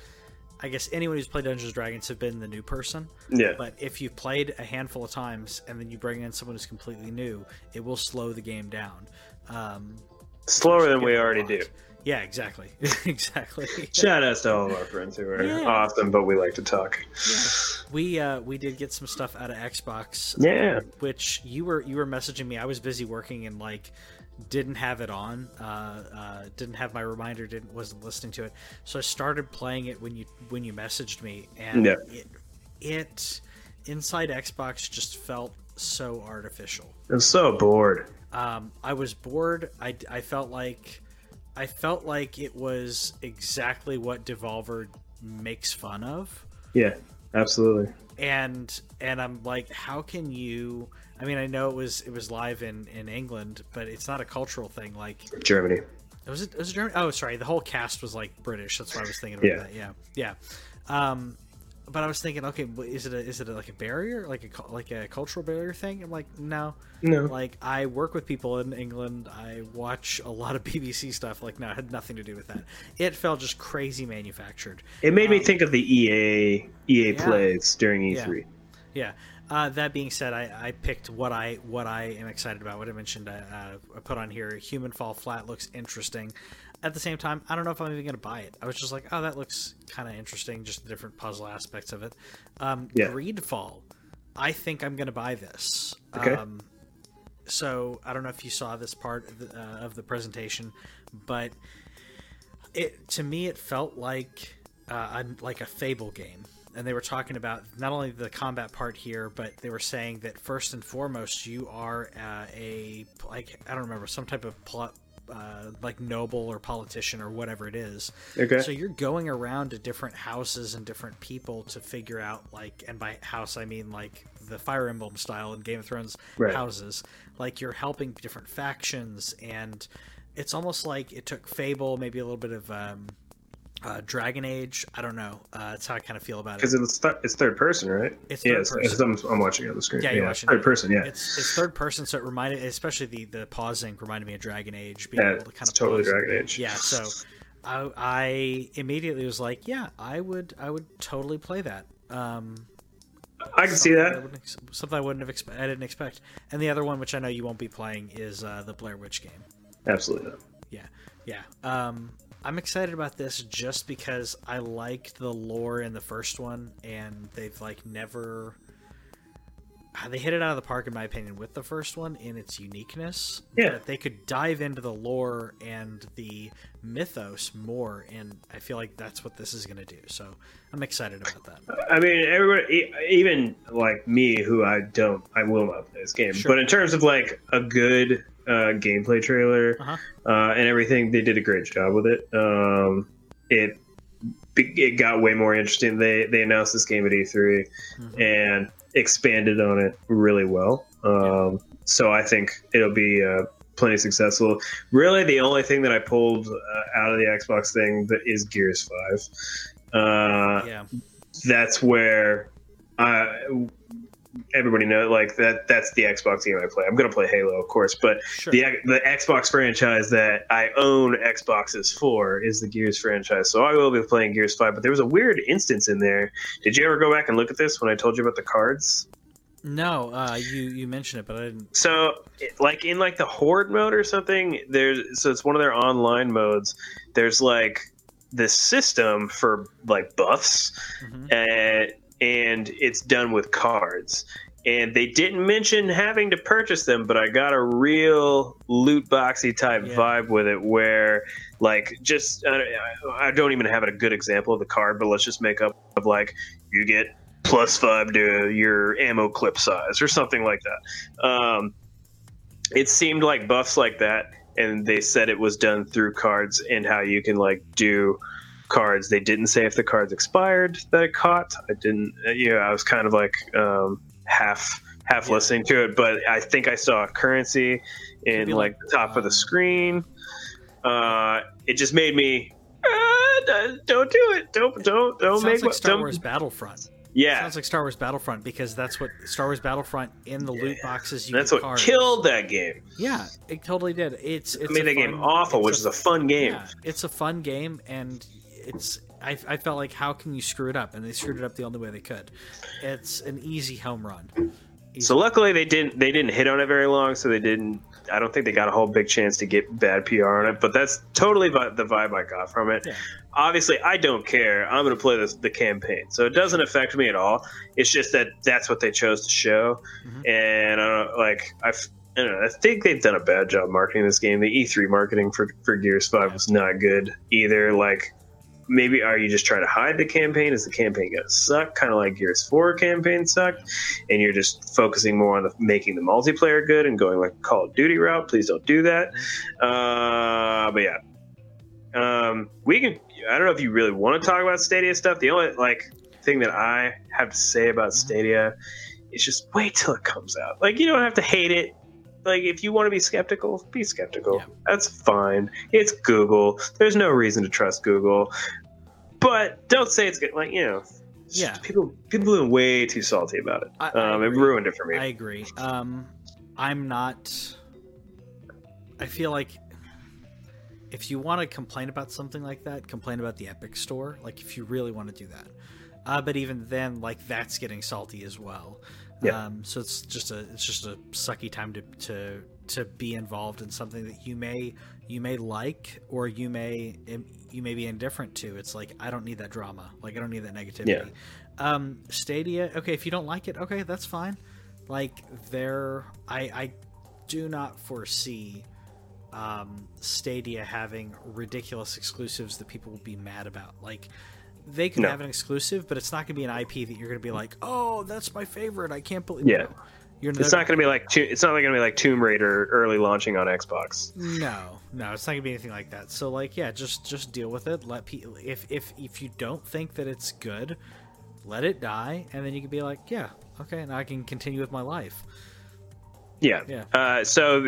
I guess anyone who's played Dungeons and Dragons have been the new person. yeah, But if you've played a handful of times and then you bring in someone who's completely new, it will slow the game down. Um, slower than we already do. Yeah, exactly, exactly. Shout outs to all of our friends who are Yeah. awesome, but we like to talk. we uh, we did get some stuff out of Xbox. Yeah. which you were you were messaging me. I was busy working and like didn't have it on. Uh, uh, didn't have my reminder. Didn't wasn't listening to it. So I started playing it when you when you messaged me, and Yeah. it it inside Xbox just felt so artificial. I'm so bored. Um, I was bored. I, I felt like I felt like it was exactly what Devolver makes fun of Yeah, absolutely. and and I'm like, how can you? I mean, I know it was it was live in in England, but it's not a cultural thing. Like, Germany. It was it was it German? Oh, sorry, the whole cast was like British. That's why I was thinking about Yeah. that. Yeah, yeah. Um, but I was thinking, okay, is it a, is it a, like a barrier, like a like a cultural barrier thing? I'm like, no. No. Like I work with people in England. I watch a lot of BBC stuff. Like, no, it had nothing to do with that. It felt just crazy manufactured. It made me Um, think of the EA EA Yeah. plays during E Yeah. E3. Yeah. Uh, that being said, I, I picked what I what I am excited about. What I mentioned, uh, I put on here. Human Fall Flat looks interesting. At the same time, I don't know if I'm even going to buy it. I was just like, oh, that looks kind of interesting. Just the different puzzle aspects of it. Um, Yeah. Greedfall. I think I'm going to buy this. Okay. Um, so I don't know if you saw this part of the, uh, of the presentation, but it to me it felt like uh, a, like a Fable game, and they were talking about not only the combat part here, but they were saying that first and foremost you are uh, a like I don't remember some type of plot. Uh, like noble or politician or whatever it is. Okay. So you're going around to different houses and different people to figure out like, and by house I mean like the Fire Emblem style in Game of Thrones Right. houses. Like you're helping different factions, and it's almost like it took Fable, maybe a little bit of um, uh, Dragon Age. I don't know. Uh, that's how I kind of feel about it. Because it's th- it's third person, right? It's yeah, third it's, person. it's- I'm, I'm watching it on the screen. Yeah, you're watching third it. person. Yeah, It's it's third person, so it reminded, especially the the pausing reminded me of Dragon Age. Being yeah able to kind of totally pause. Dragon Age. Yeah, so I, I immediately was like, yeah, I would I would totally play that. Um, I can see I that. ex- something I wouldn't have expe- I didn't expect. And the other one, which I know you won't be playing, is uh, the Blair Witch game. Absolutely not. Yeah, yeah. Um, I'm excited about this just because I liked the lore in the first one, and they've like never. uh, They hit it out of the park, in my opinion, with the first one in its uniqueness. Yeah. But they could dive into the lore and the mythos more, and I feel like that's what this is going to do. So I'm excited about that. I mean, everybody, e- even like me, who I don't, I will not play this game. Sure. But in terms of like a good uh, gameplay trailer Uh-huh. uh, and everything, they did a great job with it. Um, it it got way more interesting. They they announced this game at E3 Mhm. and expanded on it really well. Um, So I think it'll be uh, plenty successful. Really, the only thing that I pulled uh, out of the Xbox thing that is Gears Five. Uh, Yeah. that's where I, everybody know like that that's the Xbox game I play. I'm gonna play Halo, of course, but Sure. the the Xbox franchise that I own Xboxes for is the Gears franchise. So I will be playing Gears Five. But there was a weird instance in there. Did you ever go back and look at this when I told you about the cards? No, uh, you you mentioned it, but I didn't. So, like in like the horde mode or something, there's so it's one of their online modes. There's like this system for like buffs, Mhm. and and it's done with cards. And they didn't mention having to purchase them, but I got a real loot boxy type Yeah. vibe with it, where like just I, I don't even have a good example of the card, but let's just make up of like you get plus five to your ammo clip size or something like that. Um, it seemed like buffs like that, and they said it was done through cards and how you can like do cards. They didn't say if the cards expired that it caught. I didn't. You know, I was kind of like um, half half Yeah. listening to it, but I think I saw a currency in like, like, the top of the screen. Uh, it just made me. "Ah, don't do it! Don't don't don't make like Star don't, Wars Battlefront. Yeah, Sounds like Star Wars Battlefront because that's what Star Wars Battlefront in the loot boxes. You that's what cards. killed that game. Yeah, it totally did. It's it's It made a that game awful, which a- is a fun game. Yeah, it's a fun game, and it's. I, I felt like how can you screw it up, and they screwed it up the only way they could. It's an easy home run. Easy. So luckily they didn't they didn't hit on it very long, so they didn't. I don't think they got a whole big chance to get bad PR on it, but that's totally vi- the vibe I got from it. Yeah. Obviously, I don't care. I'm going to play this the campaign, so it doesn't affect me at all. It's just that that's what they chose to show, Mhm. and I don't like I. I don't know. I think they've done a bad job marketing this game. The E3 marketing for, for Gears 5 was not good either. Like, maybe are you just trying to hide the campaign? Is the campaign going to suck? Kind of like Gears 4 campaign sucked and you're just focusing more on the, making the multiplayer good and going like Call of Duty route. Please don't do that. Uh, but yeah, um, we can. I don't know if you really want to talk about Stadia stuff. The only like thing that I have to say about Stadia is just wait till it comes out. Like you don't have to hate it. Like if you want to be skeptical, be skeptical. Yeah. That's fine. It's Google. There's no reason to trust Google. But don't say it's good. Like you know, Yeah. people people have been way too salty about it. I- I Um, it ruined it for me. I agree. Um, I'm not. I feel like if you want to complain about something like that, complain about the Epic Store. Like if you really want to do that. Uh, but even then, like that's getting salty as well. Yeah. Um, so it's just a it's just a sucky time to to to be involved in something that you may you may like or you may you may be indifferent to. It's like I don't need that drama. Like I don't need that negativity. Yeah. Um, Stadia. Okay, if you don't like it, okay, that's fine. Like there, I I do not foresee um, Stadia having ridiculous exclusives that people will be mad about. Like they can No. have an exclusive, but it's not going to be an IP that you're going to be like, oh, that's my favorite. I can't believe. Yeah. No. You're It's not going to be like To- it's not going to be like Tomb Raider early launching on Xbox. No, no, it's not gonna be anything like that. So like, yeah, just just deal with it. Let people if if if you don't think that it's good, let it die, and then you can be like, yeah, okay, now I can continue with my life. Yeah. Yeah. Uh, so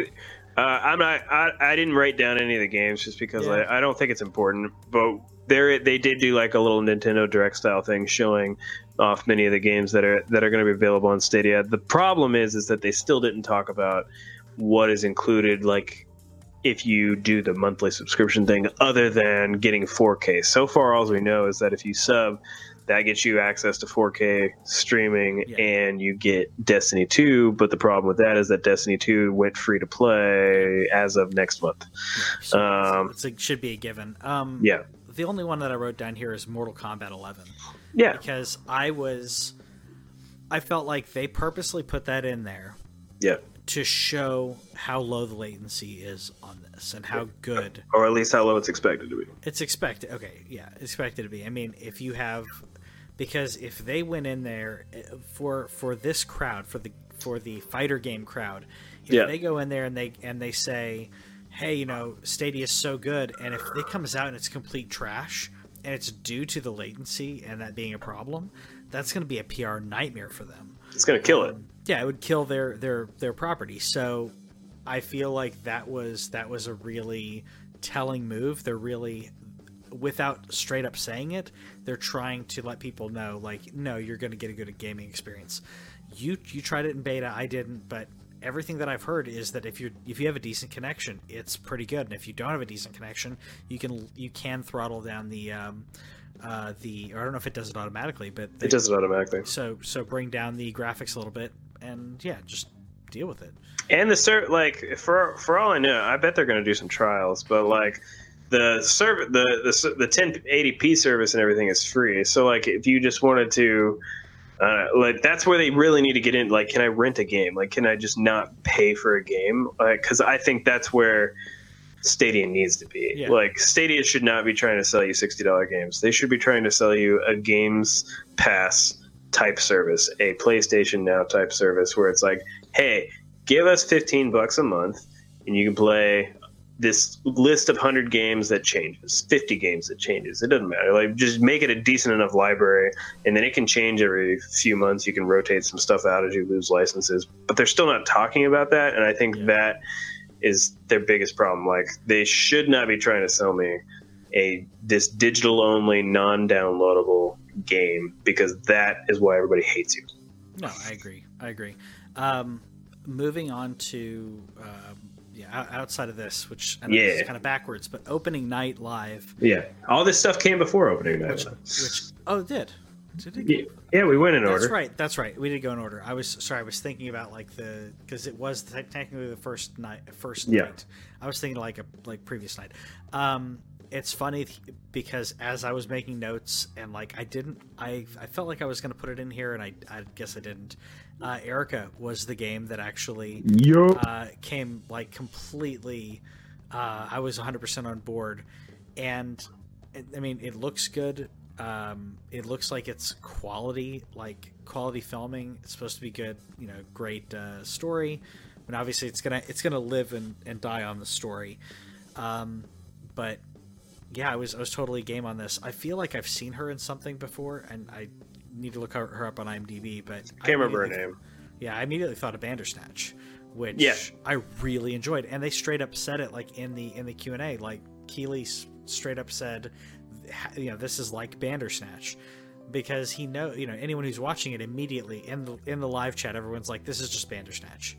uh, I'm not. I, I didn't write down any of the games just because Yeah. I, I don't think it's important. But there, they did do like a little Nintendo Direct style thing showing off many of the games that are that are going to be available on Stadia. The problem is, is that they still didn't talk about what is included, like if you do the monthly subscription thing, other than getting 4K. So far, all we know is that if you sub, that gets you access to 4K streaming, Yeah. and you get Destiny 2. But the problem with that is that Destiny 2 went free to play as of next month. So Um, it should be a given. Um, Yeah, The only one that I wrote down here is Mortal Kombat 11 yeah, because I was, I felt like they purposely put that in there yeah. to show how low the latency is on this and how good Or at least how low it's expected to be. It's expected. Okay, yeah, expected to be. I mean, if you have, because if they went in there uh, for for this crowd for the for the fighter game crowd, if Yeah. they go in there and they and they say, hey, you know, Stadia is so good, and if it comes out and it's complete trash and it's due to the latency and that being a problem, that's going to be a PR nightmare for them It's going to kill it. Um, yeah, it would kill their their their property. So I feel like that was that was a really telling move. They're really without straight up saying it, they're trying to let people know like no, you're going to get a good gaming experience. You you tried it in beta, I didn't, but everything that I've heard is that if you if you have a decent connection, it's pretty good. And if you don't have a decent connection, you can you can throttle down the um uh the or I don't know if it does it automatically, but It does it automatically. so so bring down the graphics a little bit and yeah just deal with it And the ser- like for for all I know, I bet they're going to do some trials, but like the serv the the the 1080p service and everything is free. So like if you just wanted to uh, like that's where they really need to get in like can I rent a game? Like can I just not pay for a game? Like cuz I think that's where Stadia needs to be. Yeah. Like Stadia should not be trying to sell you $60 games. They should be trying to sell you a games pass type service, a PlayStation Now type service where it's like, "Hey, give us 15 bucks a month and you can play this list of 100 games that changes 50 games that changes it doesn't matter like just make it a decent enough library and then it can change every few months you can rotate some stuff out as you lose licenses but they're still not talking about that and i think Yeah. that is their biggest problem like they should not be trying to sell me a this digital only non-downloadable game because that is why everybody hates you no i agree i agree um moving on to um yeah outside of this which I know this is Yeah. kind of backwards but opening night live yeah all this stuff came before opening night which which oh it did did it yeah, yeah we went in That's order That's right. That's right. We did go in order. I was sorry. I was thinking about like the because it was technically the first night. First Yeah. night. I was thinking like a like previous night. Um, it's funny because as I was making notes and like I didn't, I I felt like I was going to put it in here and I I guess I didn't. Uh, Erica was the game that actually Yo. uh, came like completely. Uh, I was 100% on board, and I mean, it looks good. Um, it looks like it's quality, like quality filming. It's supposed to be good, you know, great uh, story. And obviously, it's gonna it's gonna live and, and die on the story. Um, but yeah, I was I was totally game on this. I feel like I've seen her in something before, and I need to look her, her up on IMDb. But I can't remember her name yeah, I immediately thought of Bandersnatch, which Yeah. I really enjoyed, and they straight up said it like in the in the Q and A. Like Keighley straight up said, you know, this is like Bandersnatch, because he know you know anyone who's watching it immediately in the in the live chat, everyone's like, this is just Bandersnatch.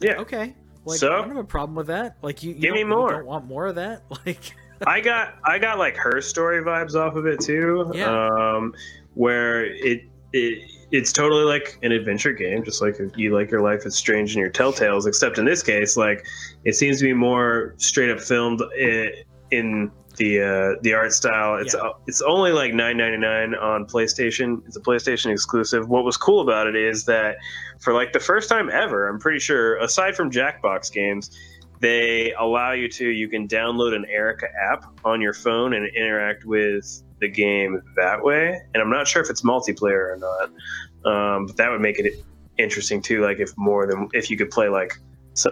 yeah Okay, like So? I don't have a problem with that. Like you, you Give me don't- you don't want more of that? Like I got I got like her story vibes off of it too. Yeah. Um, where it it, it's totally like an adventure game, just like if you like your life is strange and your telltales. Except in this case, like it seems to be more straight up filmed in, in the uh, the art style. It's Yeah. it's only like nine ninety nine on PlayStation. It's a PlayStation exclusive. What was cool about it is that for like the first time ever, I'm pretty sure, aside from Jackbox games, they allow you to you can download an Erica app on your phone and interact with the game that way. And I'm not sure if it's multiplayer or not, um, but that would make it interesting too. Like if more than if you could play like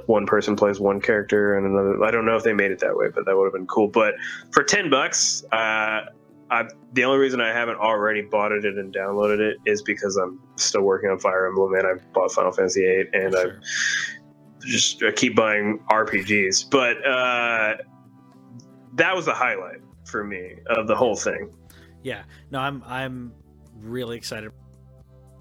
one person plays one character and another. I don't know if they made it that way, but that would have been cool. But for ten bucks, uh, I, the only reason I haven't already bought it and downloaded it is because I'm still working on Fire Emblem and I bought Final Fantasy VIII and I just I keep buying RPGs. But uh, that was the highlight for me of the whole thing. Yeah, no, I'm I'm really excited.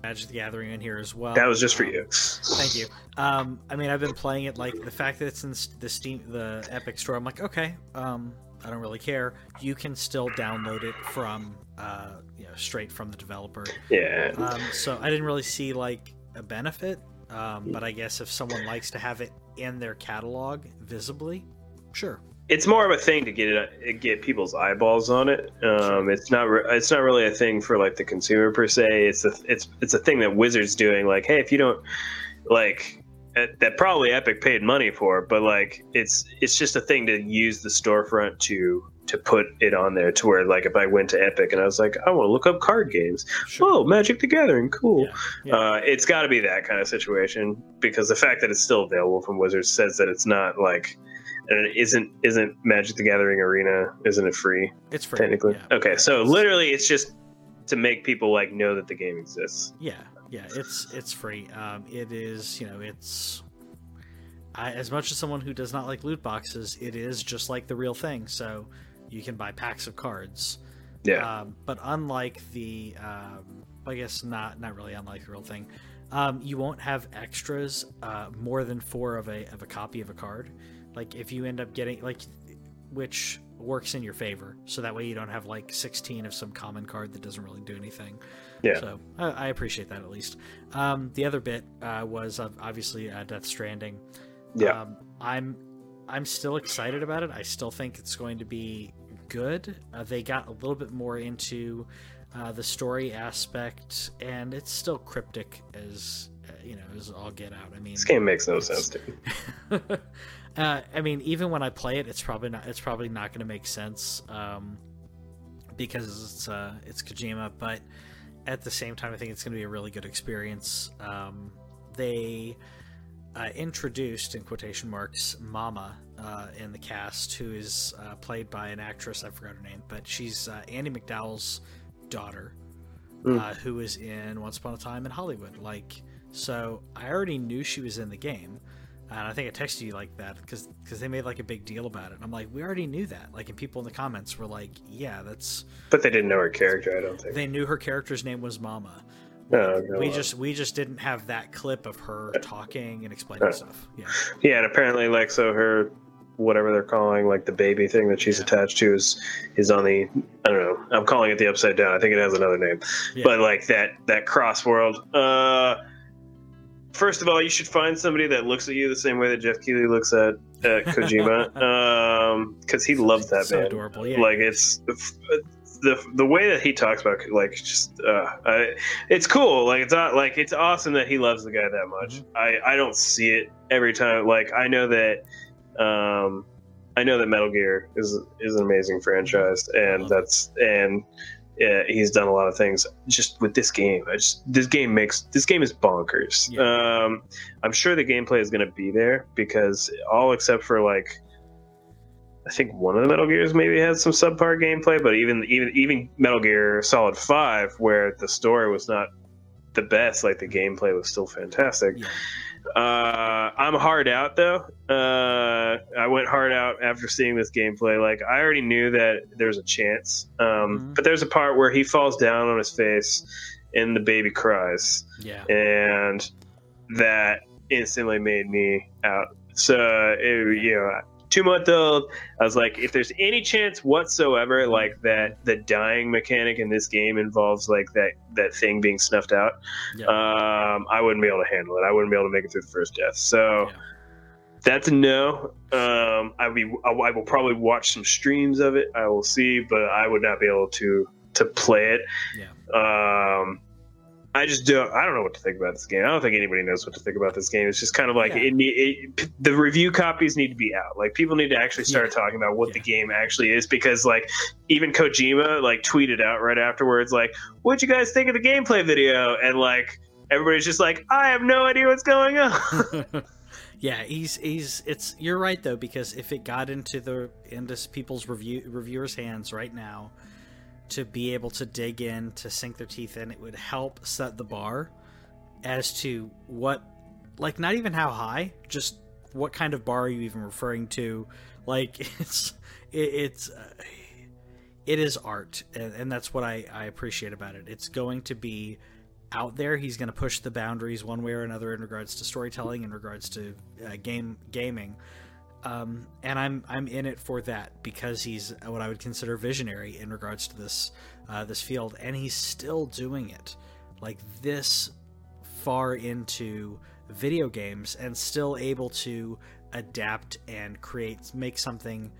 Magic the Gathering in here as well. That was just for Um, you. Thank you. Um, I mean, I've been playing it like the fact that it's in the Steam, the Epic Store. I'm like, okay, um, I don't really care. You can still download it from, uh, you know, straight from the developer. Yeah. Um, so I didn't really see like a benefit. Um, but I guess if someone likes to have it in their catalog visibly, sure. It's more of a thing to get it get people's eyeballs on it. Um, it's not re- it's not really a thing for like the consumer per se. It's a it's it's a thing that Wizards doing. Like, hey, if you don't like that, that probably Epic paid money for, but like it's it's just a thing to use the storefront to to put it on there to where like if I went to Epic and I was like I want to look up card games. Sure. Oh, Magic the Gathering, cool. Yeah, yeah. Uh, it's got to be that kind of situation because the fact that it's still available from Wizards says that it's not like and it isn't isn't Magic the Gathering Arena isn't it free it's free. technically? Yeah. Okay, so literally it's just to make people like know that the game exists. Yeah, yeah, it's it's free. Um, it is, you know, it's I, as much as someone who does not like loot boxes, it is just like the real thing. So you can buy packs of cards. Yeah, Um, but unlike the, um, I guess not not really unlike the real thing, um, you won't have extras uh, more than four of a of a copy of a card. Like if you end up getting like, which works in your favor, so that way you don't have like sixteen of some common card that doesn't really do anything. Yeah. So I, I appreciate that at least. Um, the other bit uh, was uh, obviously uh, Death Stranding. Yeah. Um, I'm I'm still excited about it. I still think it's going to be good. Uh, they got a little bit more into uh, the story aspect, and it's still cryptic as uh, you know as all get out. I mean, this game makes no sense to me. uh, I mean, even when I play it, it's probably not. It's probably not going to make sense um, because it's uh, it's Kojima. But at the same time, I think it's going to be a really good experience. Um, they uh, introduced, in quotation marks, Mama uh, in the cast, who is uh, played by an actress. I forgot her name, but she's uh, Andie MacDowell's daughter, uh, who was in Once Upon a Time in Hollywood. Like, so I already knew she was in the game. And I think I texted you like that because because they made like a big deal about it. And I'm like, we already knew that. Like, and people in the comments were like, yeah, that's. But they didn't know her character. I don't think. They knew her character's name was Mama. Oh, we God. just we just didn't have that clip of her talking and explaining Uh. stuff. Yeah, Yeah, and apparently, like, so her whatever they're calling like the baby thing that she's Yeah. attached to is is on the I don't know. I'm calling it the upside down. I think it has another name. Yeah. But like that that cross world. Uh, first of all, you should find somebody that looks at you the same way that Geoff Keighley looks at, at Kojima, um, because he loves that so man. adorable. Yeah, Like it's the the way that he talks about like just uh, I, it's cool. Like it's not like it's awesome that he loves the guy that much. Mhm. I I don't see it every time. Like I know that. Um, I know that Metal Gear is is an amazing franchise, and that's and yeah, he's done a lot of things. Just with this game, I just this game makes this game is bonkers. Yeah. Um, I'm sure the gameplay is going to be there because all except for like I think one of the Metal Gears maybe had some subpar gameplay, but even even even Metal Gear Solid Five, where the story was not the best, like the gameplay was still fantastic. yeah. Uh, I'm hard out though. Uh, I went hard out after seeing this gameplay. Like I already knew that there's a chance, um, Mhm. but there's a part where he falls down on his face and the baby cries, yeah. and that instantly made me out. So it, you know, two month old. I was like, if there's any chance whatsoever, like that the dying mechanic in this game involves like that that thing being snuffed out, Yeah. um, I wouldn't be able to handle it. I wouldn't be able to make it through the first death. So. Yeah. That's a no. Um, I will be. I I will probably watch some streams of it. I will see, but I would not be able to to play it. Yeah. Um, I just don't. I don't know what to think about this game. I don't think anybody knows what to think about this game. It's just kind of like Yeah. it, it, the review copies need to be out. Like people need to actually start Yeah. talking about what the game actually is because like even Kojima like tweeted out right afterwards like, "What'd you guys think of the gameplay video?" And like everybody's just like, "I have no idea what's going on." yeah, he's he's it's you're right though because if it got into the into people's review reviewers' hands right now, to be able to dig in to sink their teeth in, it would help set the bar as to what, like not even how high, just what kind of bar are you even referring to? Like it's it, it's. Uh, it is art, and, and that's what I, I appreciate about it. It's going to be out there. He's going to push the boundaries one way or another in regards to storytelling, in regards to uh, game gaming, um, and I'm I'm in it for that because he's what I would consider visionary in regards to this uh, this field, and he's still doing it. Like this far into video games and still able to adapt and create make something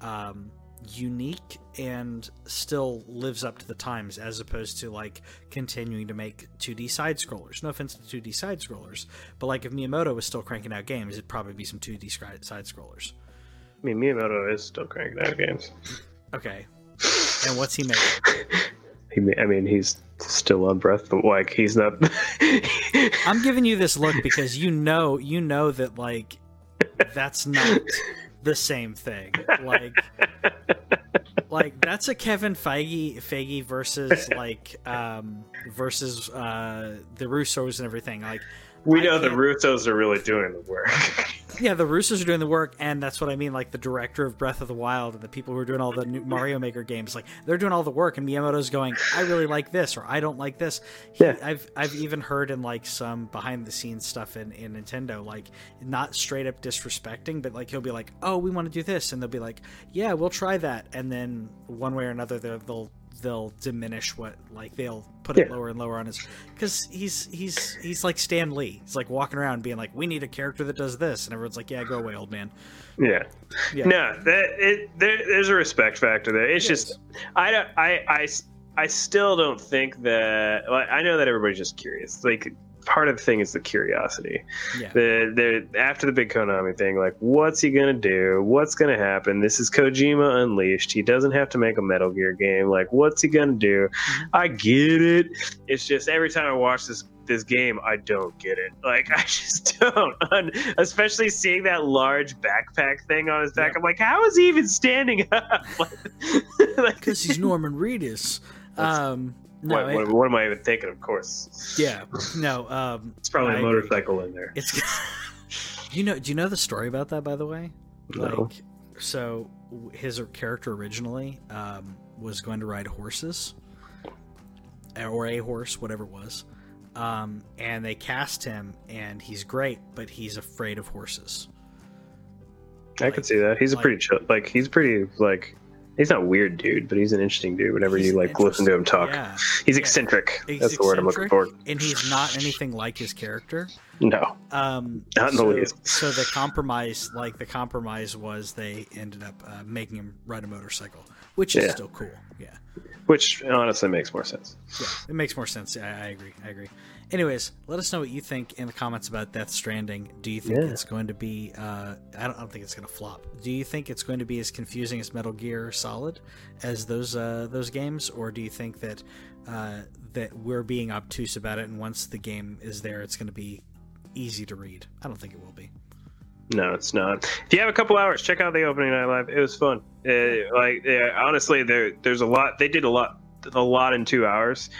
um, unique and still lives up to the times as opposed to like continuing to make 2D side scrollers. No offense to 2D side scrollers, but like if Miyamoto was still cranking out games, it'd probably be some 2D side scrollers. I mean, Miyamoto is still cranking out games. Okay. And what's he making? He, I mean, he's still on Breath, but like he's not. I'm giving you this look because you know you know that like that's not the same thing. Like like that's a Kevin Feige Feige versus like um versus uh the Russos and everything. Like we I know the can't- Russos are really doing the work. yeah, the Russos are doing the work and that's what I mean like the director of Breath of the Wild and the people who are doing all the new Mario Maker games like they're doing all the work and Miyamoto's going I really like this or I don't like this. He, Yeah. I've I've even heard in like some behind the scenes stuff in in Nintendo like not straight up disrespecting but like he'll be like oh we want to do this and they'll be like yeah we'll try that and then one way or another they'll they'll, diminish what like they'll put it Yeah. lower and lower on his because he's he's he's like Stan Lee he's like walking around being like we need a character that does this and everyone's like yeah go away old man yeah. Yeah. No, that it, there, there's a respect factor there. It's It just is. I don't I, I I still don't think that like I know that everybody's just curious. Like part of the thing is the curiosity. yeah The the after the big Konami thing, like what's he gonna do? What's gonna happen? This is Kojima Unleashed. He doesn't have to make a Metal Gear game. Like what's he gonna do? Mhm. I get it. It's just every time I watch this this game, I don't get it. Like I just don't. Un- especially seeing that large backpack thing on his back. Yeah. I'm like, how is he even standing up? like, because he's Norman Reedus um no what, it- what, what am I even thinking? Of course, yeah no um it's probably I a agree. motorcycle in there. It's. you know? Do you know the story about that? By the way, No. like, so his character originally um, was going to ride horses, or a horse, whatever it was, um, and they cast him, and he's great, but he's afraid of horses. I could see that. He's a pretty chill. Like he's pretty like. He's not a weird dude, but he's an interesting dude. Whenever He's you like listen to him talk, Yeah, he's yeah. eccentric. He's That's the word I'm looking for. and he's not anything like his character. No, Um, Not in the least. so the compromise, like the compromise, was they ended up uh, making him ride a motorcycle, which is Yeah. still cool. Yeah, which honestly makes more sense. yeah, it makes more sense. I, I agree. I agree. Anyways, let us know what you think in the comments about Death Stranding. Do you think Yeah. it's going to be? Uh, I, don't, I don't think it's going to flop. Do you think it's going to be as confusing as Metal Gear Solid as those uh, those games, or do you think that uh, that we're being obtuse about it, and once the game is there, it's going to be easy to read? I don't think it will be. No, it's not. If you have a couple hours, check out the opening night live. It was fun. Uh, like yeah, honestly, there there's a lot. They did a lot, a lot in two hours.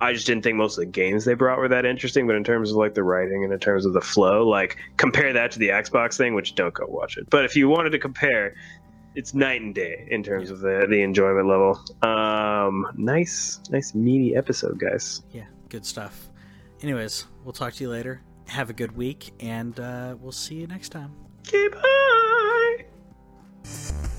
I just didn't think most of the games they brought were that interesting. But in terms of like the writing and in terms of the flow, like compare that to the Xbox thing, which don't go watch it. But if you wanted to compare, it's night and day in terms of the the enjoyment level. Um, nice, nice meaty episode, guys. Yeah, good stuff. Anyways, we'll talk to you later. Have a good week, and uh, we'll see you next time. Keep on.